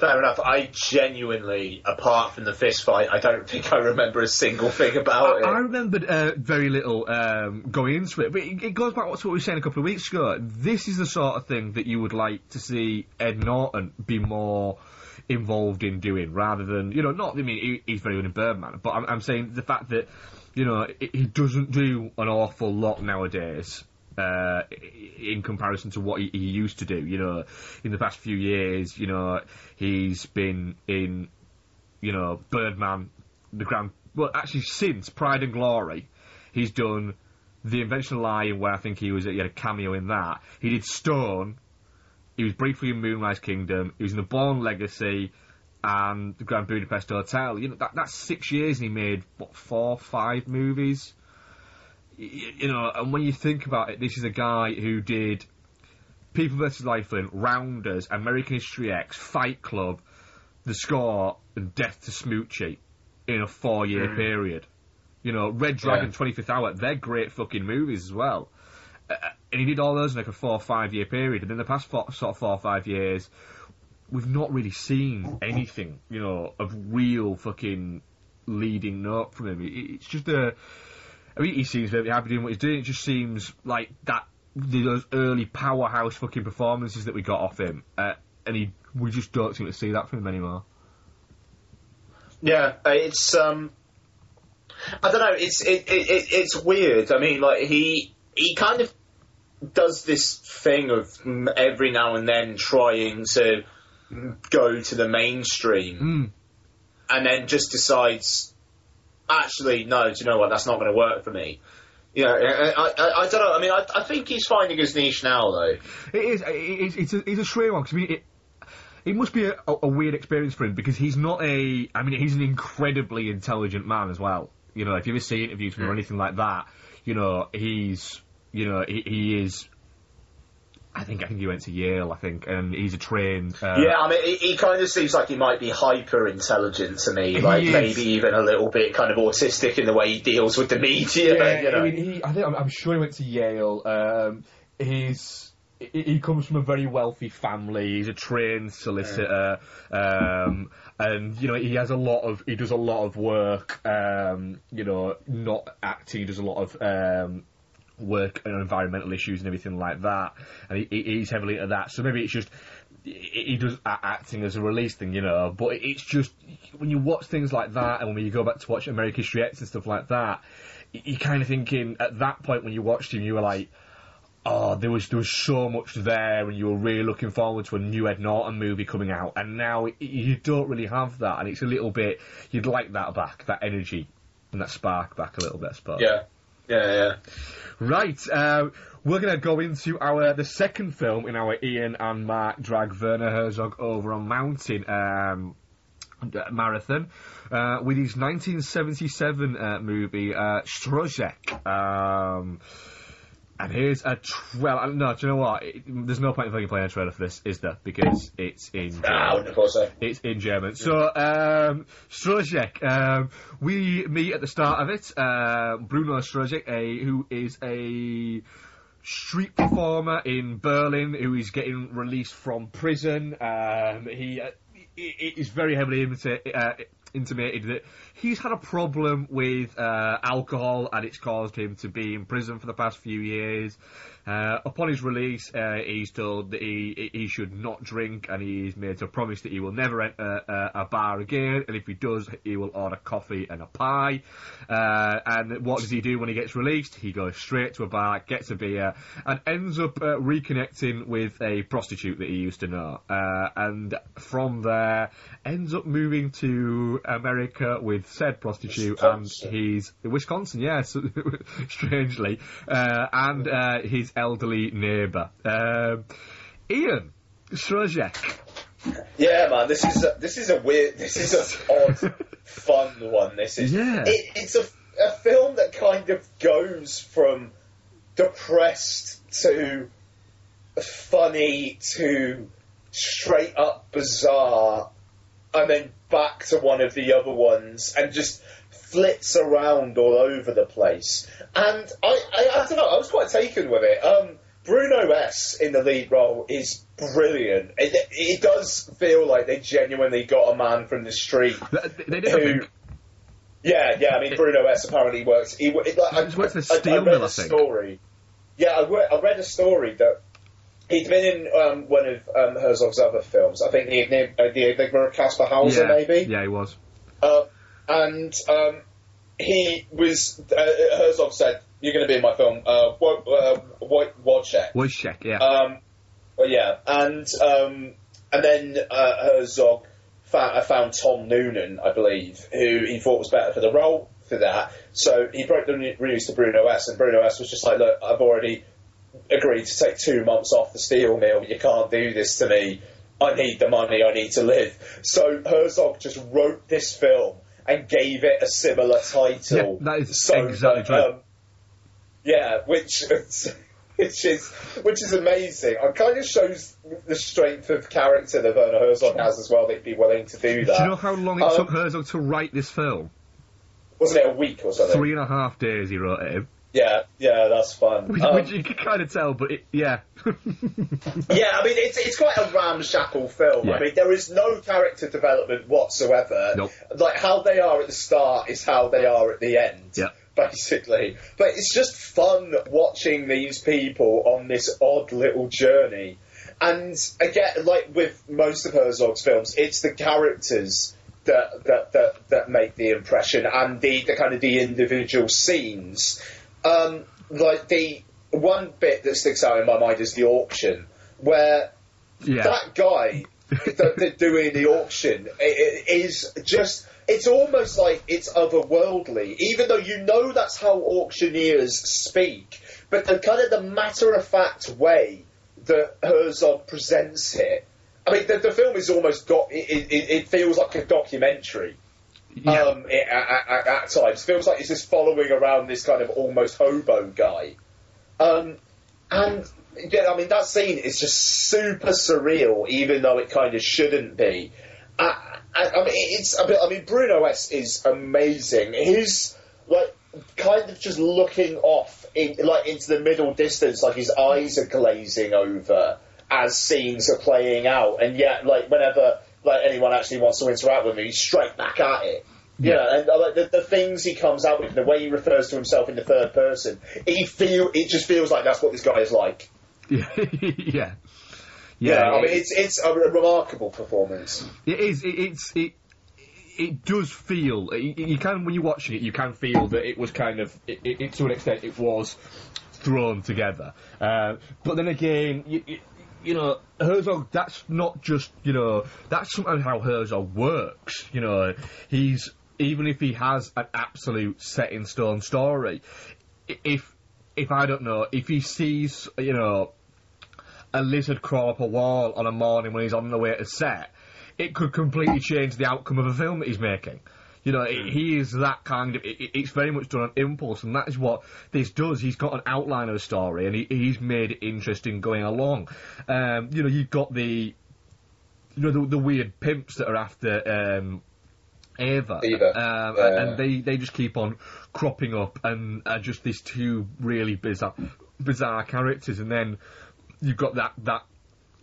Fair enough. I genuinely, apart from the fist fight, I don't think I remember a single thing about I, I it. remembered uh, very little um, going into it, but it, it goes back to what we were saying a couple of weeks ago. This is the sort of thing that you would like to see Ed Norton be more involved in doing, rather than you know, not. I mean, he, he's very good in Birdman, but I'm, I'm saying the fact that you know he doesn't do an awful lot nowadays. Uh, in comparison to what he, he used to do, you know, in the past few years, you know, he's been in you know, Birdman, the Grand. Well, actually, since Pride and Glory, he's done the Invention of Lying, where I think he was he had a cameo in that. He did Stone. He was briefly in Moonrise Kingdom. He was in The Bourne Legacy and the Grand Budapest Hotel. You know, that, that's six years, and he made what four, five movies. You know, and when you think about it, this is a guy who did People vs. Larry Flynt, Rounders, American History X, Fight Club, The Score, and Death to Smoochy in a four year period. You know, Red Dragon, 25th Hour, they're great fucking movies as well. Uh, and he did all those in like a four or five year period. And in the past four, sort of four or five years, we've not really seen anything, you know, of real fucking leading note from him. It- It's just a. I mean, he seems very happy doing what he's doing. It just seems like that those early powerhouse fucking performances that we got off him, uh, and he we just don't seem to see that from him anymore. Yeah, uh, it's um, I don't know. It's it, it, it it's weird. I mean, like he he kind of does this thing of every now and then trying to go to the mainstream, Mm. and then just decides, actually, no. Do you know what? That's not going to work for me. Yeah, I, I, I, I don't know. I mean, I, I think he's finding his niche now, though. It is. It is it's, a, it's a strange one because I mean, it, it must be a, a weird experience for him because he's not a. I mean, he's an incredibly intelligent man as well. You know, if you ever see interviews with him or hmm. anything like that, you know, he's. You know, he, he is. I think I think he went to Yale. I think, and he's a trained. Uh, Yeah, I mean, he, he kind of seems like he might be hyper intelligent to me, like maybe even a little bit kind of autistic in the way he deals with the media. Yeah, you know? I mean, he, I think I'm, I'm sure he went to Yale. Um, he's he, he comes from a very wealthy family. He's a trained solicitor, um, and you know he has a lot of he does a lot of work. Um, you know, not acting. He does a lot of. Work on environmental issues and everything like that, and he, he- he's heavily into that. So maybe it's just he does acting as a release thing, you know. But it's just when you watch things like that, and when you go back to watch American History X and stuff like that, you're kind of thinking at that point when you watched him, you were like. Oh, there was there was so much there, and you were really looking forward to a new Ed Norton movie coming out, and now you don't really have that, and it's a little bit. You'd like that back, that energy and that spark back a little bit, suppose. yeah, yeah, yeah. Right, uh, we're going to go into our the second film in our Ian and Mark drag Werner Herzog over a mountain um, marathon uh, with his 1977 uh, movie uh, Stroszek. Um, and here's a tr- well, uh, no, do you know what? It, there's no point in fucking playing a trailer for this, is there? Because it's in. Ah, German. wouldn't have thought so. It's in German. So, um, Stroszek, um, we meet at the start of it, uh, Bruno Stroszek, a, who is a street performer in Berlin who is getting released from prison. Um, he, uh, he, he is very heavily imita- uh, intimated that he's had a problem with uh, alcohol and it's caused him to be in prison for the past few years. Uh, upon his release, uh, he's told that he he should not drink, and he's made to promise that he will never enter uh, a bar again. And if he does, he will order coffee and a pie. Uh, and what does he do when he gets released? He goes straight to a bar, gets a beer, and ends up uh, reconnecting with a prostitute that he used to know. And from there, ends up moving to America with said prostitute, and he's Wisconsin, yes, <laughs> strangely, uh, and uh, his elderly neighbour. Um, Ian Stroszek. Yeah, man, this is a, this is a weird, this is a odd, <laughs> fun one. This is Yeah. It, it's a, a film that kind of goes from depressed to funny to straight up bizarre, and then back to one of the other ones, and just flits around all over the place. And I, I, I don't know, I was quite taken with it. Um, Bruno S in the lead role is brilliant. It, it does feel like they genuinely got a man from the street. They, they did, Who, yeah, yeah. I mean, Bruno S apparently works. He, it, like, I, works at I- I read Mill, a story. Yeah, I, re- I read a story that he'd been in um, one of um, Herzog's other films. I think the Enigma, uh, the Enigma of Kaspar Hauser, Yeah, maybe. yeah, he was. Uh, and um, he was. Uh, Herzog said, "You're going to be in my film, uh, uh, Wo- Woyzeck." Woyzeck, yeah. Um, well, yeah, and um, and then uh, Herzog found, uh, found Tom Noonan, I believe, who he thought was better for the role for that. So he broke the news to Bruno S, and Bruno S was just like, "Look, I've already agreed to take two months off the steel mill. You can't do this to me. I need the money. I need to live." So Herzog just wrote this film and gave it a similar title. Yeah, that is so exactly true. um, yeah, which <laughs> which is which is amazing. It kind of shows the strength of character that Werner Herzog has as well. They'd be willing to do that. Do you know how long it Um, took Herzog to write this film? Wasn't it a week or something? Three and a half days he wrote it. Yeah, yeah, that's fun. Which, Um, which you can kind of tell, but it, yeah. <laughs> yeah, I mean, it's it's quite a ramshackle film. Yeah. I mean, there is no character development whatsoever. Nope. Like how they are at the start is how they are at the end. Yeah. Basically, but it's just fun watching these people on this odd little journey. And again, like with most of Herzog's films, it's the characters that that that, that make the impression and the, the kind of the individual scenes. Um, like the one bit that sticks out in my mind is the auction, where Yeah. that guy that they're <laughs> doing the auction i- i- is just. It's almost like it's otherworldly, even though you know that's how auctioneers speak. But the kind of the matter of fact way that Herzog presents it. I mean, the, the film is almost got. It, it, it feels like a documentary. Yeah. Um, it, at, at, at times feels like it's just following around this kind of almost hobo guy. Um, and yeah, I mean that scene is just super surreal, even though it kind of shouldn't be. I, I, I mean, it's. a bit, I mean, Bruno S is amazing. His like kind of just looking off in like into the middle distance, like his eyes are glazing over as scenes are playing out, and yet like whenever like anyone actually wants to interact with him, he's straight back at it. You know, and uh, like the, the things he comes out with, the way he refers to himself in the third person, he feel it just feels like that's what this guy is like. <laughs> yeah. yeah. Yeah, I mean it's it's a re- remarkable performance. It is. It, it's. It. It does feel. You, can when you're watching it, you can feel that it was kind of. It, it, it- to an extent, it was thrown together. Uh, but then again, you, you, know, Herzog. That's not just. You know, that's sometimes how Herzog works. You know, he's even if he has an absolute set in stone story. If if I don't know, if he sees, you know, a lizard crawl up a wall on a morning when he's on the way to set, it could completely change the outcome of a film that he's making. You know, it, he is that kind of. It, it- it's very much done on impulse, and that is what this does. He's got an outline of a story, and he, he's made it interesting going along. Um, you know, you've got the, you know, the, the weird pimps that are after um, Ava, Eva, Um, and they they just keep on cropping up, and are just these two really bizarre bizarre characters, and then you've got that that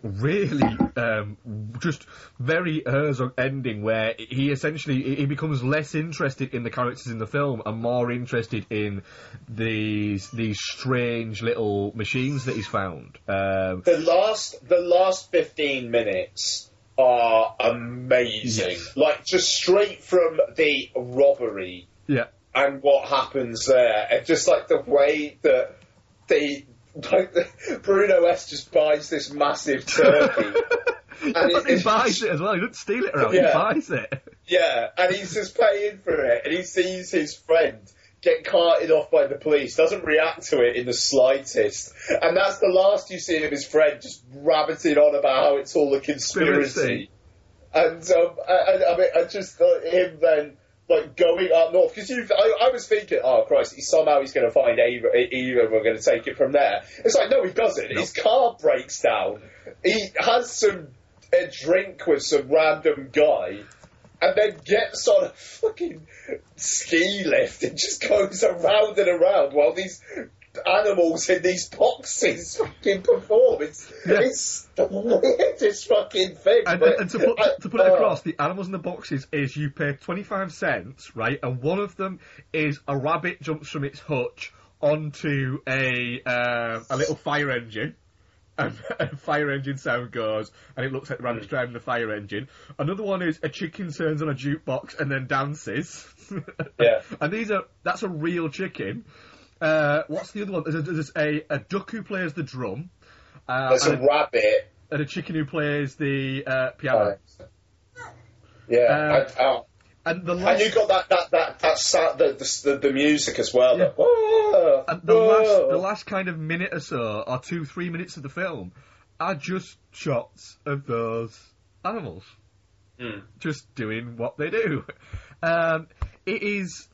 really um, just very Herzog ending where he essentially he becomes less interested in the characters in the film and more interested in these these strange little machines that he's found. Um, The last the last fifteen minutes are amazing. Yes. Like just straight from the robbery yeah, and what happens there, and just like the way that the like the, Bruno S just buys this massive turkey. <laughs> And it- he buys it as well. He doesn't steal it around. Yeah. He buys it. <laughs> Yeah, and he's just paying for it, and he sees his friend get carted off by the police, doesn't react to it in the slightest, and that's the last you see of his friend, just rabbiting on about how it's all a conspiracy. Conspiracy. And um, I, I, I mean, I just thought him then like going up north because you, I, I was thinking, oh Christ, he, somehow he's going to find Eva, Eva, and we're going to take it from there. It's like no, he doesn't. His car breaks down. He has some a drink with some random guy and then gets on a fucking ski lift and just goes around and around while these animals in these boxes <laughs> fucking perform. It's Yeah. it's the weirdest fucking thing. And, but and to put to put it oh. across, the animals in the boxes is you pay twenty five cents, right? And one of them is a rabbit jumps from its hutch onto a um, a little fire engine. And <laughs> a fire engine sound goes, and it looks like the rabbit's driving the fire engine. Another one is a chicken turns on a jukebox and then dances. <laughs> Yeah. and these are that's a real chicken. Uh, what's the other one? There's, a, there's a, a duck who plays the drum. Uh, There's a and, a, rabbit. and a chicken who plays the uh, piano. Yeah, Uh, I- oh. And the and last, you got that that that that the, the the music as well. Yeah. whoa, and the last, the last kind of minute or so, or two, three minutes of the film, are just shots of those animals, Hmm. just doing what they do. <laughs> Um, it is,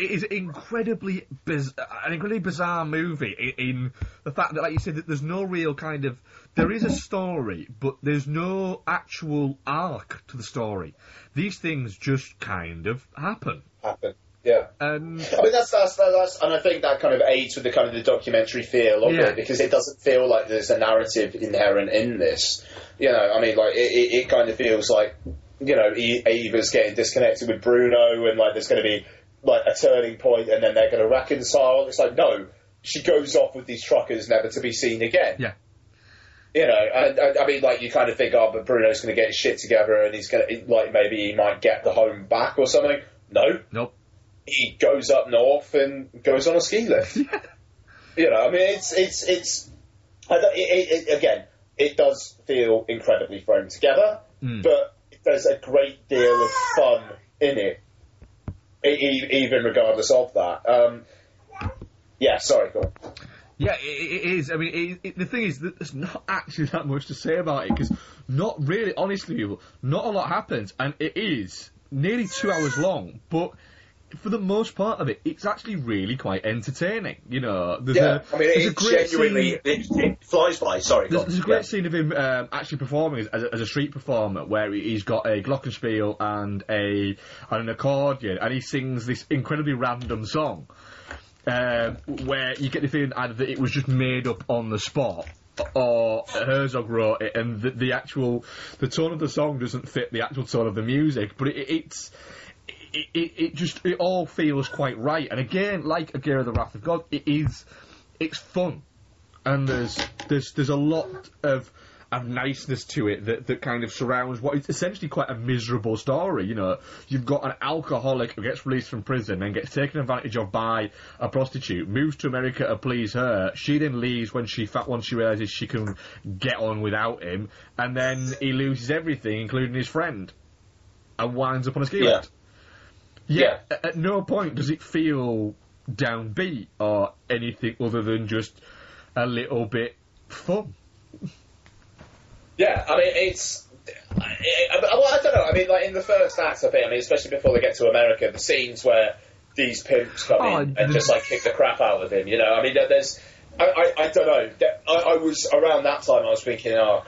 it is incredibly biz- an incredibly bizarre movie in, in the fact that, like you said, that there's no real kind of there is a story, but there's no actual arc to the story. These things just kind of happen, happen. Yeah. and I mean that's, that's that's and I think that kind of aids with the kind of the documentary feel of Yeah. it because it doesn't feel like there's a narrative inherent in this. You know, I mean, like it, it, it kind of feels like you know E- Eva's getting disconnected with Bruno and like there's going to be like a turning point and then they're going to reconcile. It's like no, she goes off with these truckers never to be seen again. yeah. You know, and, and I mean, like you kind of think, oh, but Bruno's going to get his shit together and he's going to like maybe he might get the home back or something. No, Nope. he goes up north and goes on a ski lift. <laughs> You know, I mean, it's it's it's it, it, again. it does feel incredibly thrown together, Mm. but there's a great deal of fun in it, even regardless of that. Um, yeah, sorry, go on. Yeah, it, is. I mean, it, it, the thing is, that there's not actually that much to say about it because not really, honestly, not a lot happens, and it is nearly two hours long, but. For the most part of it, it's actually really quite entertaining. You know, there's Yeah, a, I mean, there's a it great genuinely scene- it, it flies by. Sorry, There's, there's a great Yeah. scene of him um, actually performing as, as, a, street performer where he- he's got a glockenspiel and a and an accordion, and he sings this incredibly random song. Um, where you get the feeling either that it was just made up on the spot, or Herzog wrote it, and the, the actual the tone of the song doesn't fit the actual tone of the music. But it, it's it, it, it just it all feels quite right. And again, like Aguirre of the Wrath of God, it is it's fun, and there's there's there's a lot of of niceness to it that, that kind of surrounds what is essentially quite a miserable story. You know, you've got an alcoholic who gets released from prison and gets taken advantage of by a prostitute, moves to America to please her. She then leaves when she once she realizes she can get on without him, and then he loses everything, including his friend, and winds up on a ski Yeah. Lift. Yeah, At, at no point does it feel downbeat or anything other than just a little bit fun. Yeah, I mean, it's. I, I, well, I don't know. I mean, like in the first act of it, I mean, especially before they get to America, the scenes where these pimps come Oh, in and just like kick the crap out of him. You know, I mean, there's. I, I, I don't know. I, I was around that time. I was thinking, oh,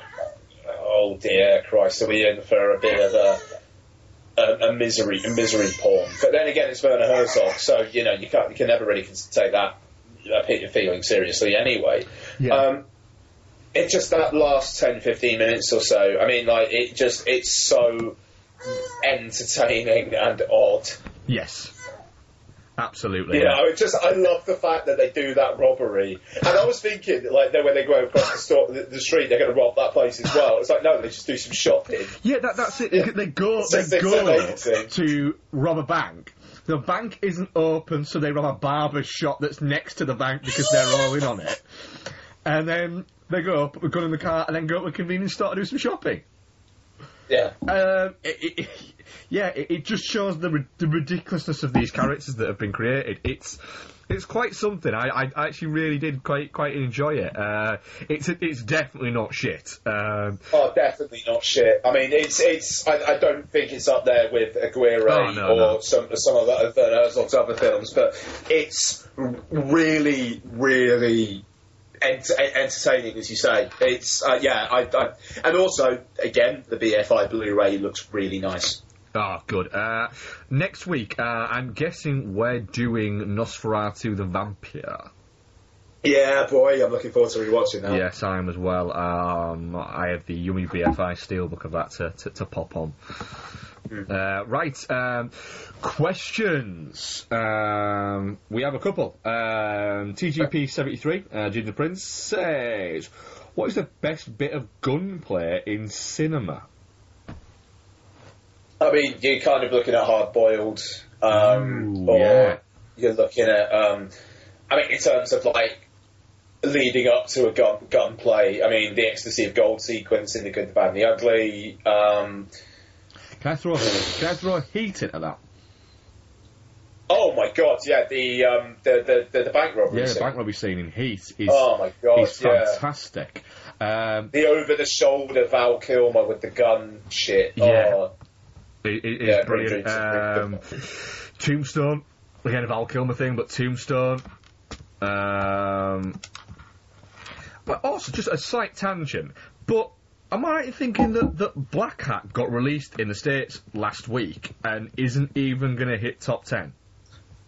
oh dear Christ, are we in for a bit of a. A, a misery, a misery porn. But then again, it's Werner Herzog, so you know you can't, you can never really take that, your feeling seriously anyway. Yeah. Um, it just that last 10 15 minutes or so i mean like it just it's so entertaining and odd Yes. Absolutely. you yeah. know just i love the fact that they do that robbery and i was thinking like then when they go across the, store, the, the street they're going to rob that place as well it's like no they just do some shopping Yeah, that, that's it. Yeah. They go, they go to rob a bank. The bank isn't open, so they rob a barber shop that's next to the bank because they're <laughs> all in on it. And then they go up, gun in the car, and then go to a convenience store to do some shopping. Yeah Um, it, it, yeah, it, it just shows the, the ridiculousness of these characters that have been created. It's it's quite something. I, I actually really did quite quite enjoy it. Uh, it's it's definitely not shit. Um, Oh, definitely not shit. I mean, it's it's. I, I don't think it's up there with Aguirre Oh, no, or no. some some of the Werner Herzog's other films, but it's really, really ent- entertaining, as you say. It's uh, yeah, I, I and also again the BFI Blu-ray looks really nice. Oh, good. Uh, next week, uh, I'm guessing we're doing Nosferatu the Vampire. Yeah, boy, I'm looking forward to rewatching that. Yes, I am as well. Um, I have the Yummy BFI steelbook of that to, to, to pop on. Uh, right, um, questions. Um, we have a couple. Um, TGP73, uh, Ginger Prince says, What is the best bit of gunplay in cinema? I mean, you're kind of looking at hard boiled, um, Ooh, or yeah. you're looking at, um, I mean, in terms of like leading up to a gun gunplay. I mean, the ecstasy of gold sequence in the good, the bad, and the ugly. Um, Can I throw, can I throw a heat into that? oh my god, yeah, the um, the, the the the bank robbery. Yeah, the bank robbery scene in Heat is, Oh my god, is yeah. fantastic. Um, The over the shoulder Val Kilmer with the gun shit. Yeah. Oh, It, it is Yeah, brilliant. brilliant. Um, Tombstone, again a Val Kilmer thing, but Tombstone. Um, but also just a slight tangent. But am I thinking that, that Blackhat got released in the States last week and isn't even going to hit top 10?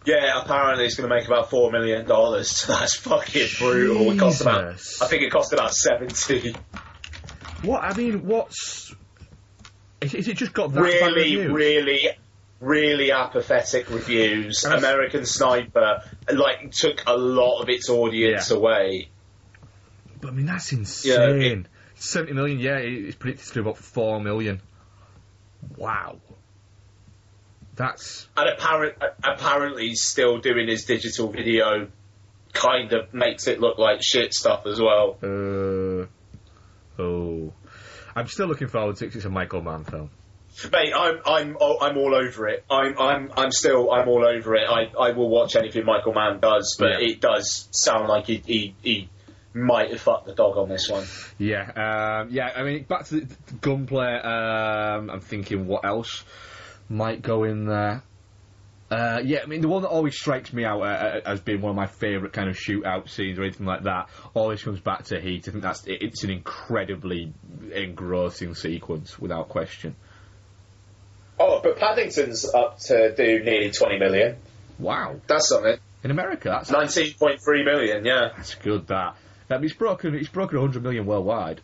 Yeah, apparently it's going to make about four million dollars. <laughs> That's fucking brutal. It cost about, I think it cost about seventy. What, I mean, what's. Is, is it just got that really, really, really apathetic reviews. American Sniper like took a lot of its audience Yeah. away. But I mean, that's Yeah, insane. 70 million, yeah, it- it's predicted to about 4 million. Wow. That's. And apparent, apparently, he's still doing his digital video. Kind of makes it look like shit stuff as well. Uh, Oh, I'm still looking forward to it It's a Michael Mann film. Mate, I'm I'm I'm all over it. I'm I'm I'm still I'm all over it. I, I will watch anything Michael Mann does, but Yeah. it does sound like he, he he might have fucked the dog on this one. Yeah, um, yeah. I mean, back to the, the gunplay. Um, I'm thinking what else might go in there. Uh, yeah, I mean, the one that always strikes me out uh, uh, as being one of my favourite kind of shootout scenes or anything like that always comes back to Heat. I think that's it's an incredibly engrossing sequence, without question. Oh, but Paddington's up to do nearly 20 million. Wow, That's something. in America, that's Nineteen point three million. Yeah, that's good. That. I mean, it's broken. It's broken 100 million worldwide.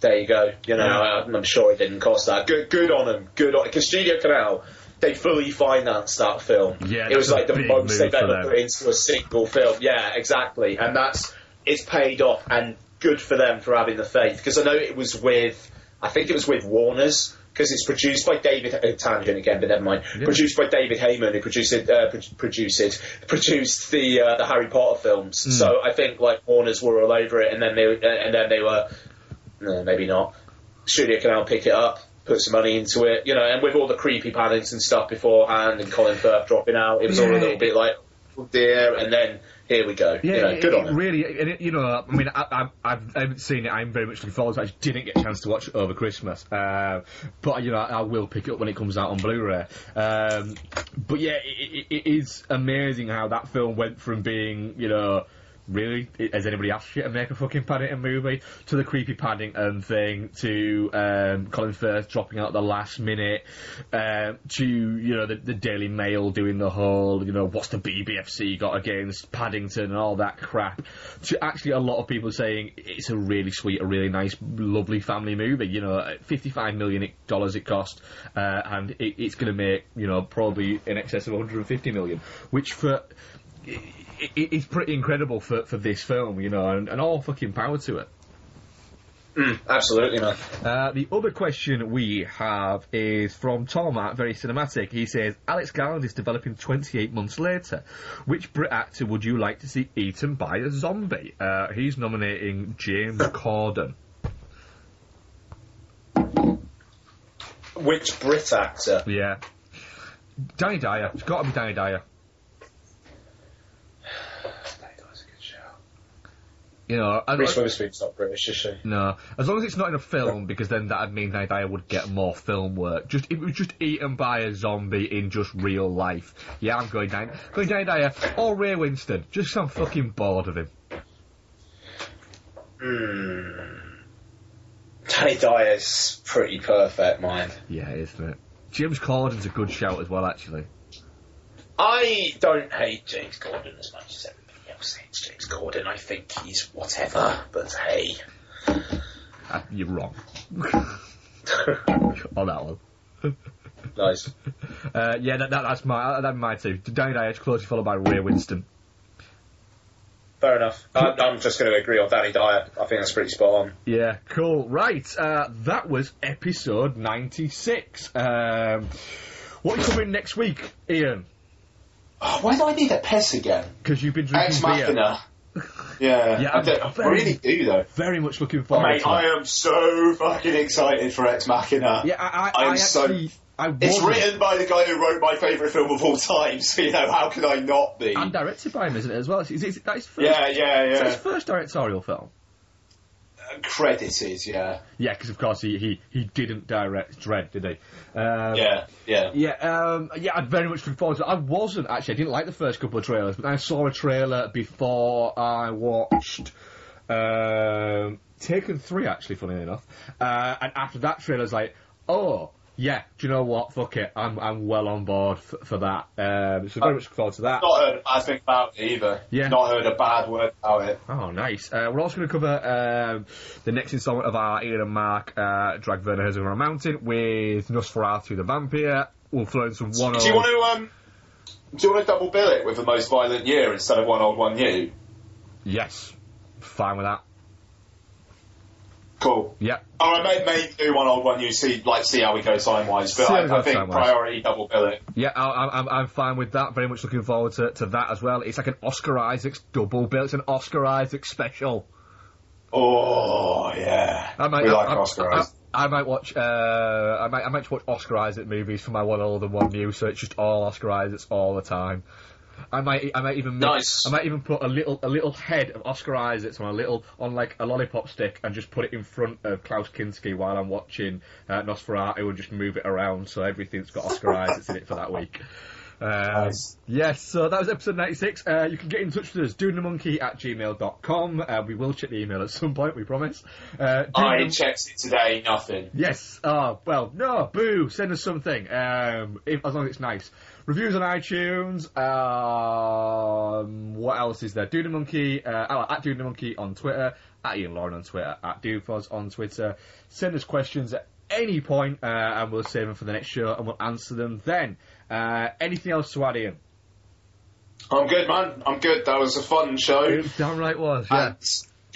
there you go. You know, Yeah. I'm, sure it didn't cost that. Good good on him. Good on because Studio Canal. They fully financed that film. Yeah, it was like the most they've ever put into a single film. Yeah, exactly, and that's it's paid off and good for them for having the faith because I know it was with I think it was with Warner's because it's produced by David uh, Tangent again, but never mind. Produced by David Heyman, who produced it, uh, pro- produced it, produced the uh, the Harry Potter films. Hmm. So I think like Warner's were all over it, and then they uh, and then they were no, maybe not. Studio Canal pick it up, put some money into it, you know, and with all the creepy panics and stuff beforehand and Colin Firth dropping out, it was all a little bit like, oh dear, and then here we go. Yeah, you know, it, good it on him. really. And it, you know, I mean, I, I, I've, I haven't seen it. I'm very much looking forward to it. I just didn't get a chance to watch it over Christmas. Uh, but, you know, I, I will pick it up when it comes out on Blu-ray. Um, but yeah, it, it, it is amazing how that film went from being, you know, Really? Has anybody asked you to make a fucking Paddington movie? To the creepy Paddington thing, to um, Colin Firth dropping out at the last minute, um, to, you know, the, the Daily Mail doing the whole, you know, what's the BBFC got against Paddington and all that crap, to actually a lot of people saying it's a really sweet, a really nice, lovely family movie. You know, $55 million it cost, uh, and it, it's going to make, you know, probably in excess of 150 million, which for it, it, it's pretty incredible for, for this film, you know, and, and all fucking power to it. Mm, absolutely, man. Uh, the other question we have is from Tom at Very Cinematic. He says, Alex Garland is developing 28 months later. Which Brit actor would you like to see eaten by a zombie? Uh, he's nominating James <laughs> Corden. Which Brit actor? Yeah. Danny Dyer. It's got to be Danny Dyer. You know, I, Reese Witherspoon's not British, is she? No, as long as it's not in a film, because then that'd mean Danny Dyer would get more film work. Just it was just eaten by a zombie in just real life. Yeah, I'm going down, going Danny Dyer or Ray Winstone. Just 'cause I'm fucking bored of him. Hmm. Danny Dyer's pretty perfect, mind. Yeah, isn't it? James Corden's a good shout as well, actually. I don't hate James Corden as much as everybody hates James Corden. I think he's whatever, but hey. Uh, you're wrong <laughs> on that one. Nice. Uh, yeah, that, that, that's my that's my two. Danny Dyer's closely followed by Ray Winstone. Fair enough. I'm, I'm just going to agree on Danny Dyer. I think that's pretty spot on. Yeah, cool. Right, uh, that was episode 96. Um, what are you covering next week, Ian? Oh, why do I need a piss again? Because you've been drinking Ex beer. Machina. <laughs> Yeah, Yeah, I, don't- I very- really do though. Very much looking forward Mate, to I am so fucking excited for Ex Machina. Yeah, I, I, I'm I so- I It's written by the guy who wrote my favourite film of all time, <laughs> so you know how can I not be? And directed by him, isn't it, as well? Is, is, is that his first, yeah, yeah, is that his first directorial film? Credited, yeah, Yeah, because of course he, he, he didn't direct Dredd, did he? Um, yeah, yeah. Yeah, um, yeah, I'd very much look forward to it. I wasn't, actually, I didn't like the first couple of trailers, but I saw a trailer before I watched um, Taken 3, actually, funny enough. Uh, and after that trailer, I was like, oh, yeah, do you know what? Fuck it, I'm, I'm well on board f- for that. Um, so very much look forward to that. Not heard a bad thing about it either. Yeah. Not heard a bad word about it. Oh, nice. Uh, we're also going to cover um, the next instalment of our Ian and Mark uh, Drag Werner Herzog on a Mountain with Nosferatu the Vampire. We'll throw in some one Do you want to um? Do you want to double bill it with the most violent year instead of one old one new? Yes. Fine with that. Cool. Yep. All right, mate, mate, do one old one new. See, like, see how we go time wise. But I, I think time-wise. priority double bill it. Yeah, I, I'm, I'm fine with that. Very much looking forward to, to that as well. It's like an Oscar Isaacs double bill. It's an Oscar Isaacs special. Oh yeah, I might, we I, like I- Oscar I, Isaac. I might watch. Uh, I might. I might watch Oscar Isaac movies for my one old and one new. So it's just all Oscar Isaacs all the time. I might. I might even. Make, Nice. I might even put a little. A little head of Oscar Isaacs on a little on like a lollipop stick and just put it in front of Klaus Kinski while I'm watching uh, Nosferatu and just move it around so everything's got Oscar <laughs> Isaacs in it for that week. Um, Nice. Yes, so that was episode 96. Uh, you can get in touch with us, doingthemonkey at gmail.com. Uh, we will check the email at some point, we promise. Uh, I the- checked it today. Nothing. Yes. Oh, well, no, boo. Send us something. Um, if, as long as it's nice. Reviews on iTunes. Um, what else is there? The Monkey, uh, oh, at the Monkey on Twitter, at Ian Lauren on Twitter, at Doofos on Twitter. Send us questions at any point, uh, and we'll save them for the next show, and we'll answer them then. Uh, anything else to add, Ian? I'm good, man. I'm good. That was a fun show. It damn right was, yeah. And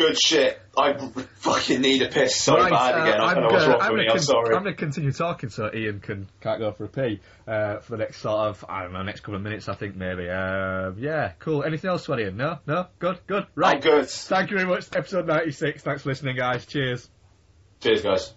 good shit. I <laughs> fucking need a piss so Right, bad uh, again. I don't know what's wrong I'm with me. gonna I'm sorry. I'm going to continue talking so Ian can can't go for a pee uh, for the next sort of I don't know next couple of minutes I think maybe. Uh, yeah, cool. Anything else, Ian? No, no, good, good. Right, I'm good. Thank you very much. Episode 96. Thanks for listening, guys. Cheers. Cheers, guys.